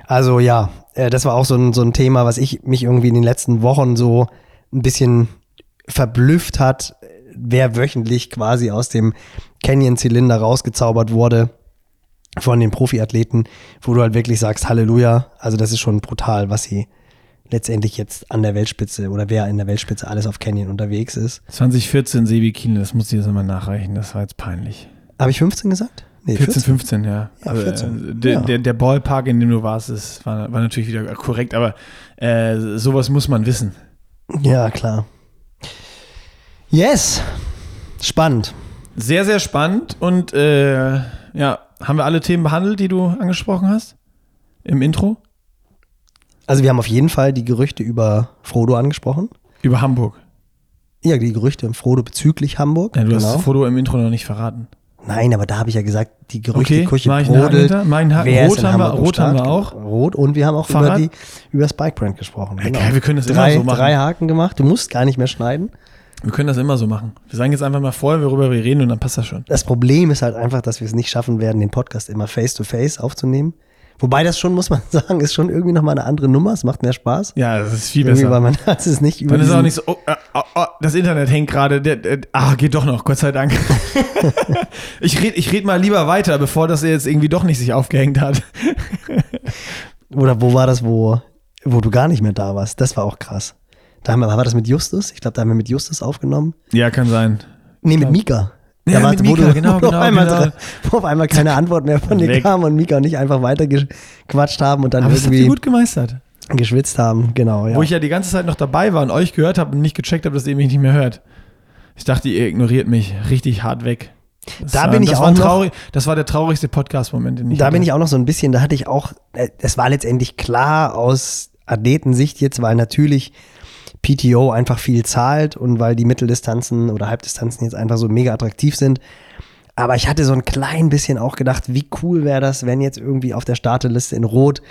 Also ja, äh, das war auch so ein, so ein Thema, was ich mich irgendwie in den letzten Wochen so ein bisschen verblüfft hat, wer wöchentlich quasi aus dem Canyon-Zylinder rausgezaubert wurde von den Profiathleten, wo du halt wirklich sagst, Halleluja, also das ist schon brutal, was sie letztendlich jetzt an der Weltspitze oder wer in der Weltspitze alles auf Canyon unterwegs ist. 2014 Sebi Kienle, das muss ich jetzt nochmal nachreichen, das war jetzt peinlich. Habe ich 15 gesagt? Nee, 14, 15, ja. Ja, aber, 14. Äh, der, Ja. Der, der Ballpark, in dem du warst, ist, war, war natürlich wieder korrekt, aber äh, sowas muss man wissen. Ja, klar. Yes. Spannend. Sehr, sehr spannend und äh, ja, haben wir alle Themen behandelt, die du angesprochen hast? Im Intro? Also wir haben auf jeden Fall die Gerüchte über Frodo angesprochen. Über Hamburg. Ja, die Gerüchte um Frodo bezüglich Hamburg. Ja, du hast genau. das Foto im Intro noch nicht verraten. Nein, aber da habe ich ja gesagt, die Okay, Gerüchteküche einen Haken brodelt. Haken. Wer Rot haben wir- Rot haben wir auch. Rot und wir haben auch über die über das Bike Brand gesprochen. Genau. geil, wir können das immer drei, so machen. Drei Haken gemacht. Du musst gar nicht mehr schneiden. Wir können das immer so machen. Wir sagen jetzt einfach mal vorher, worüber wir reden und dann passt das schon. Das Problem ist halt einfach, dass wir es nicht schaffen werden, den Podcast immer face to face aufzunehmen. Wobei das schon, muss man (laughs) sagen, ist schon irgendwie nochmal eine andere Nummer. Es macht mehr Spaß. Ja, das ist viel Irgendwie, besser. weil man (laughs) das ist nicht über Dann ist auch nicht so, oh, äh, oh, oh, das Internet hängt gerade. der- der- Ah, geht doch noch, Gott sei Dank. (laughs) ich rede ich red mal lieber weiter, bevor das jetzt irgendwie doch nicht sich aufgehängt hat. Oder wo war das, wo, wo du gar nicht mehr da warst? Das war auch krass. Da haben wir, war das mit Justus? Ich glaube, da haben wir mit Justus aufgenommen. Ja, kann sein. Nee, mit Mika. Ja, Da mit wo du, genau, wo, (laughs) auf genau, einmal, genau. wo auf einmal keine Antwort mehr von dir kam und Mika und ich einfach weitergequatscht haben und dann Aber das irgendwie gut gemeistert. geschwitzt haben. Genau, ja. Wo ich ja die ganze Zeit noch dabei war und euch gehört habe und nicht gecheckt habe, dass ihr mich nicht mehr hört. Ich dachte, ihr ignoriert mich richtig hart weg. Das Da war, bin ich das auch war noch- Das war der traurigste Podcast-Moment, den ich da hatte. bin ich auch noch so ein bisschen, da hatte ich auch, äh, es war letztendlich klar aus Athletensicht jetzt, weil natürlich PTO einfach viel zahlt und weil die Mitteldistanzen oder Halbdistanzen jetzt einfach so mega attraktiv sind. Aber ich hatte so ein klein bisschen auch gedacht, wie cool wäre das, wenn jetzt irgendwie auf der Starteliste in Rot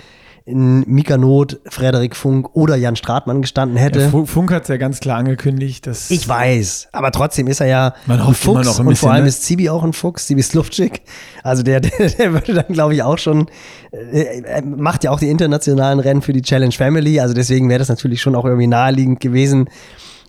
Mika Not, Frederik Funk oder Jan Stratmann gestanden hätte. Ja, Fu- Funk hat es ja ganz klar angekündigt, dass. Ich weiß, aber trotzdem ist er ja Man ein Fuchs noch ein und vor bisschen, allem ne? ist Zibi auch ein Fuchs, Zibi Slupczyk. Also der, (laughs) der, der würde dann, glaube ich, auch schon, äh, er macht ja auch die internationalen Rennen für die Challenge Family, also deswegen wäre das natürlich schon auch irgendwie naheliegend gewesen.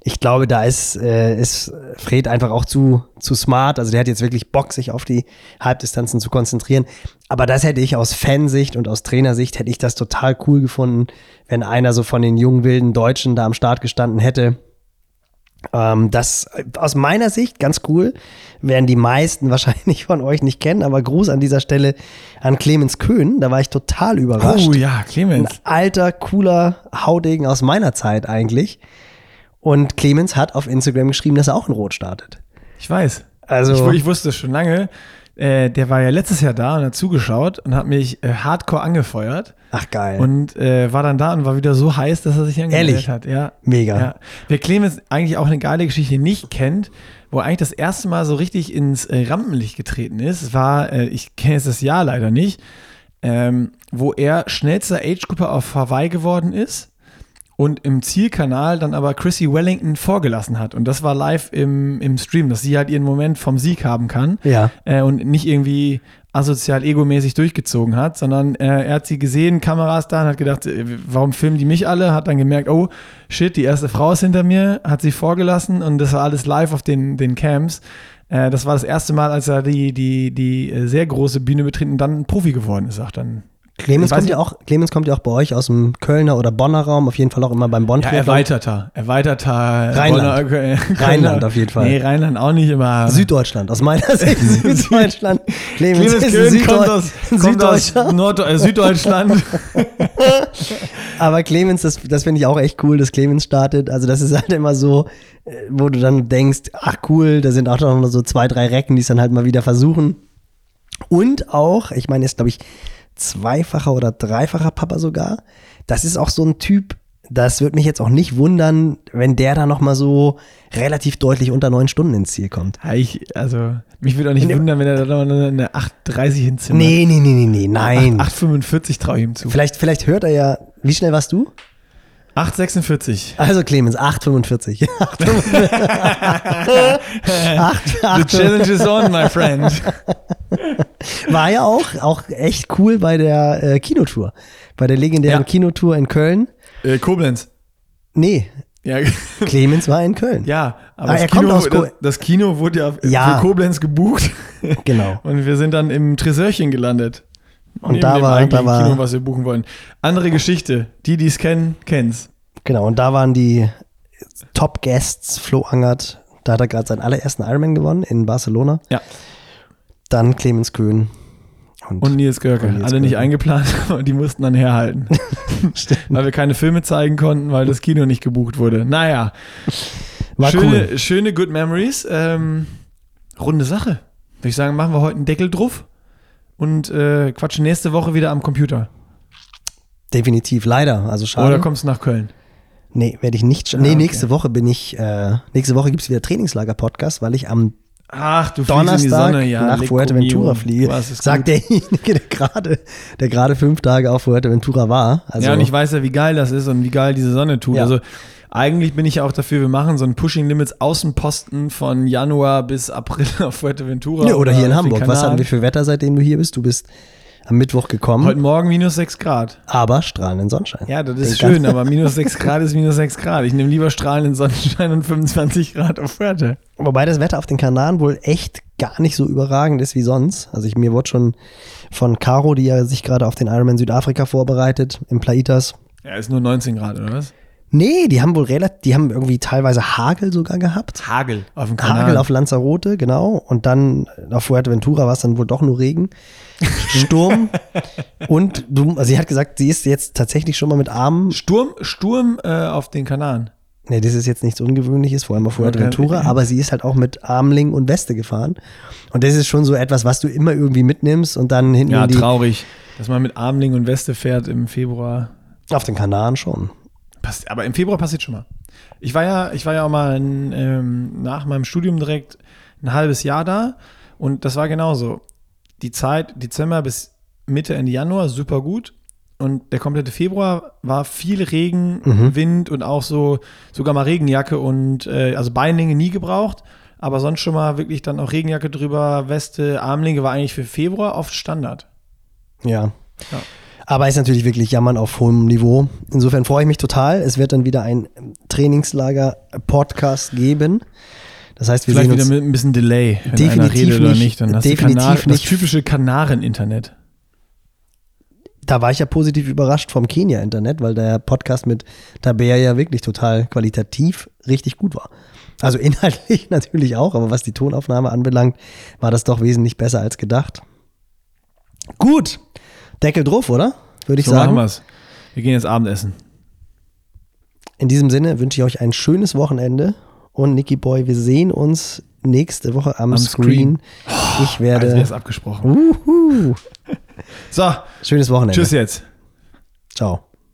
Ich glaube, da ist, äh, ist Fred einfach auch zu, zu smart. Also der hat jetzt wirklich Bock, sich auf die Halbdistanzen zu konzentrieren. Aber das hätte ich aus Fansicht und aus Trainersicht hätte ich das total cool gefunden, wenn einer so von den jungen wilden Deutschen da am Start gestanden hätte. Ähm, das aus meiner Sicht ganz cool, werden die meisten (laughs) wahrscheinlich von euch nicht kennen, aber Gruß an dieser Stelle an Clemens Köhn, da war ich total überrascht. Oh ja, Ein Clemens. alter, cooler Haudegen aus meiner Zeit eigentlich. Und Clemens hat auf Instagram geschrieben, dass er auch in Rot startet. Ich weiß. Also- ich, ich wusste es schon lange. Äh, der war ja letztes Jahr da und hat zugeschaut und hat mich äh, hardcore angefeuert Ach geil. und äh, war dann da und war wieder so heiß, dass er sich angemeldet Ehrlich? hat. Ja. Mega. Ja. Wer Clemens eigentlich auch eine geile Geschichte nicht kennt, wo er eigentlich das erste Mal so richtig ins äh, Rampenlicht getreten ist, war, äh, ich kenne jetzt das Jahr leider nicht, ähm, wo er schnellster Age-Grupper auf Hawaii geworden ist und im Zielkanal dann aber Chrissy Wellington vorgelassen hat. Und das war live im, im Stream, dass sie halt ihren Moment vom Sieg haben kann ja. äh, und nicht irgendwie asozial egomäßig durchgezogen hat, sondern äh, er hat sie gesehen, Kameras da und hat gedacht, äh, warum filmen die mich alle? Hat dann gemerkt, oh shit, die erste Frau ist hinter mir, hat sie vorgelassen und das war alles live auf den, den Cams. Äh, das war das erste Mal, als er die, die, die äh, sehr große Bühne betreten und dann Profi geworden ist, auch dann. Clemens kommt, ja auch, Clemens kommt ja auch bei euch aus dem Kölner oder Bonner Raum, auf jeden Fall auch immer beim bonn Ja, erweiterter, erweiterter Rheinland. Bonner- (laughs) Rheinland auf jeden Fall. Nee, Rheinland auch nicht immer. Süddeutschland, aus meiner (laughs) Sicht Süddeutschland. Clemens, Clemens Köhn Süddeu kommt aus, kommt aus. Nord äh, Süddeutschland. (laughs) Aber Clemens, das, das finde ich auch echt cool, dass Clemens startet. Also das ist halt immer so, äh, wo du dann denkst, ach cool, da sind auch noch so zwei, drei Recken, die es dann halt mal wieder versuchen. Und auch, ich meine, ist glaube ich zweifacher oder dreifacher Papa sogar. Das ist auch so ein Typ, das würde mich jetzt auch nicht wundern, wenn der da nochmal so relativ deutlich unter neun Stunden ins Ziel kommt. Ja, ich, also, mich würde auch nicht Nee. wundern, wenn er da noch eine, eine 8,30 hinzimmert. Nee, nee, nee, nee, nee, nein. 8,45 traue ich ihm zu. Vielleicht, vielleicht hört er ja, wie schnell warst du? 8,46. Also Clemens, 8,45. 8, (laughs) (laughs) The 8, challenge is on, my friend. (laughs) war ja auch, auch echt cool bei der äh, Kinotour. Bei der legendären Ja. Kinotour in Köln. Äh, Koblenz. Nee, Ja, Clemens war in Köln. ja aber Ah, das, er kommt Kino, das, das Kino wurde ja, Ja. für Koblenz gebucht. Genau. Und wir sind dann im Tresörchen gelandet. Und Neben da war- da war- Kino, was wir buchen wollen. Andere Geschichte. Die, die es kennen, kennen's. Genau, und da waren die Top-Guests, Flo Angert, da hat er gerade seinen allerersten Ironman gewonnen in Barcelona. Ja. Dann Clemens Köhn. Und, Und Nils Görke. Und Alle nicht Görke. eingeplant, (laughs) aber die mussten dann herhalten. (laughs) weil wir keine Filme zeigen konnten, weil das Kino nicht gebucht wurde. Naja, war schöne, cool. schöne Good Memories. Ähm, runde Sache. Würde ich sagen, machen wir heute einen Deckel drauf und äh, quatschen nächste Woche wieder am Computer. Definitiv, leider. Also schade. Oder kommst du nach Köln? Nee, werde ich nicht. Ah, nee, okay. nächste Woche bin ich, äh, nächste Woche gibt es wieder Trainingslager-Podcast, weil ich am Ach, du fliegst in die Donnerstag Sonne, ja. nach Lecco Fuerteventura fliege. Sagt derjenige, der gerade, der gerade fünf Tage auf Fuerteventura war. Also, ja, und ich weiß ja, wie geil das ist und wie geil diese Sonne tut. Ja. Also eigentlich bin ich ja auch dafür, wir machen so ein Pushing Limits Außenposten von Januar bis April (laughs) auf Fuerteventura. ja, oder hier in den Hamburg. Was hatten wir für Wetter, seitdem du hier bist? Du bist am Mittwoch gekommen, Heute Morgen minus 6 Grad. aber strahlenden Sonnenschein. Ja, das Den ist ganzen- schön, aber (laughs) minus 6 Grad ist minus 6 Grad. Ich nehme lieber strahlenden Sonnenschein und 25 Grad auf Fuerte. Wobei das Wetter auf den Kanaren wohl echt gar nicht so überragend ist wie sonst. Also ich, mir wurde schon von Caro, die ja sich gerade auf den Ironman Südafrika vorbereitet, im Plaitas. Ja, ist nur 19 Grad, oder was? Nee, die haben wohl relativ, die haben irgendwie teilweise Hagel sogar gehabt. Hagel auf dem Kanal. Hagel auf Lanzarote, genau. Und dann auf Fuerteventura war es dann wohl doch nur Regen. Sturm. (laughs) und du, also sie hat gesagt, sie ist jetzt tatsächlich schon mal mit Armen. Sturm, Sturm äh, auf den Kanaren. Nee, das ist jetzt nichts Ungewöhnliches, vor allem auf Fuerteventura, Okay. aber sie ist halt auch mit Armling und Weste gefahren. Und das ist schon so etwas, was du immer irgendwie mitnimmst und dann hinten Ja, traurig, dass man mit Armling und Weste fährt im Februar. auf den Kanaren schon. Passt, aber im Februar passiert schon mal. Ich war ja, ich war ja auch mal in, ähm, nach meinem Studium direkt ein halbes Jahr da und das war genauso. Die Zeit Dezember bis Mitte, Ende Januar super gut und der komplette Februar war viel Regen, Mhm. Wind und auch so sogar mal Regenjacke und äh, also Beinlinge nie gebraucht, aber sonst schon mal wirklich dann auch Regenjacke drüber, Weste, Armlinge war eigentlich für Februar oft Standard. Ja. Ja. Aber ist natürlich wirklich Jammern auf hohem Niveau. Insofern freue ich mich total. Es wird dann wieder ein Trainingslager-Podcast geben. Das heißt, wir Vielleicht sehen wieder uns. mit ein bisschen Delay, wenn Definitiv redet oder nicht. nicht. Dann hast Definitiv du Kanar das nicht. typische Kanaren-Internet. Da war ich ja positiv überrascht vom Kenia-Internet, weil der Podcast mit Tabea ja wirklich total qualitativ richtig gut war. Also (laughs) inhaltlich natürlich auch, aber was die Tonaufnahme anbelangt, war das doch wesentlich besser als gedacht. Gut. Deckel drauf, oder? Würde ich So machen sagen. wir's. Wir gehen jetzt Abendessen. In diesem Sinne wünsche ich euch ein schönes Wochenende und Nicky Boy, wir sehen uns nächste Woche am, Am Screen. Ich Als werde. wäre es abgesprochen. Uhu. (laughs) So, Schönes Wochenende. tschüss jetzt. Ciao.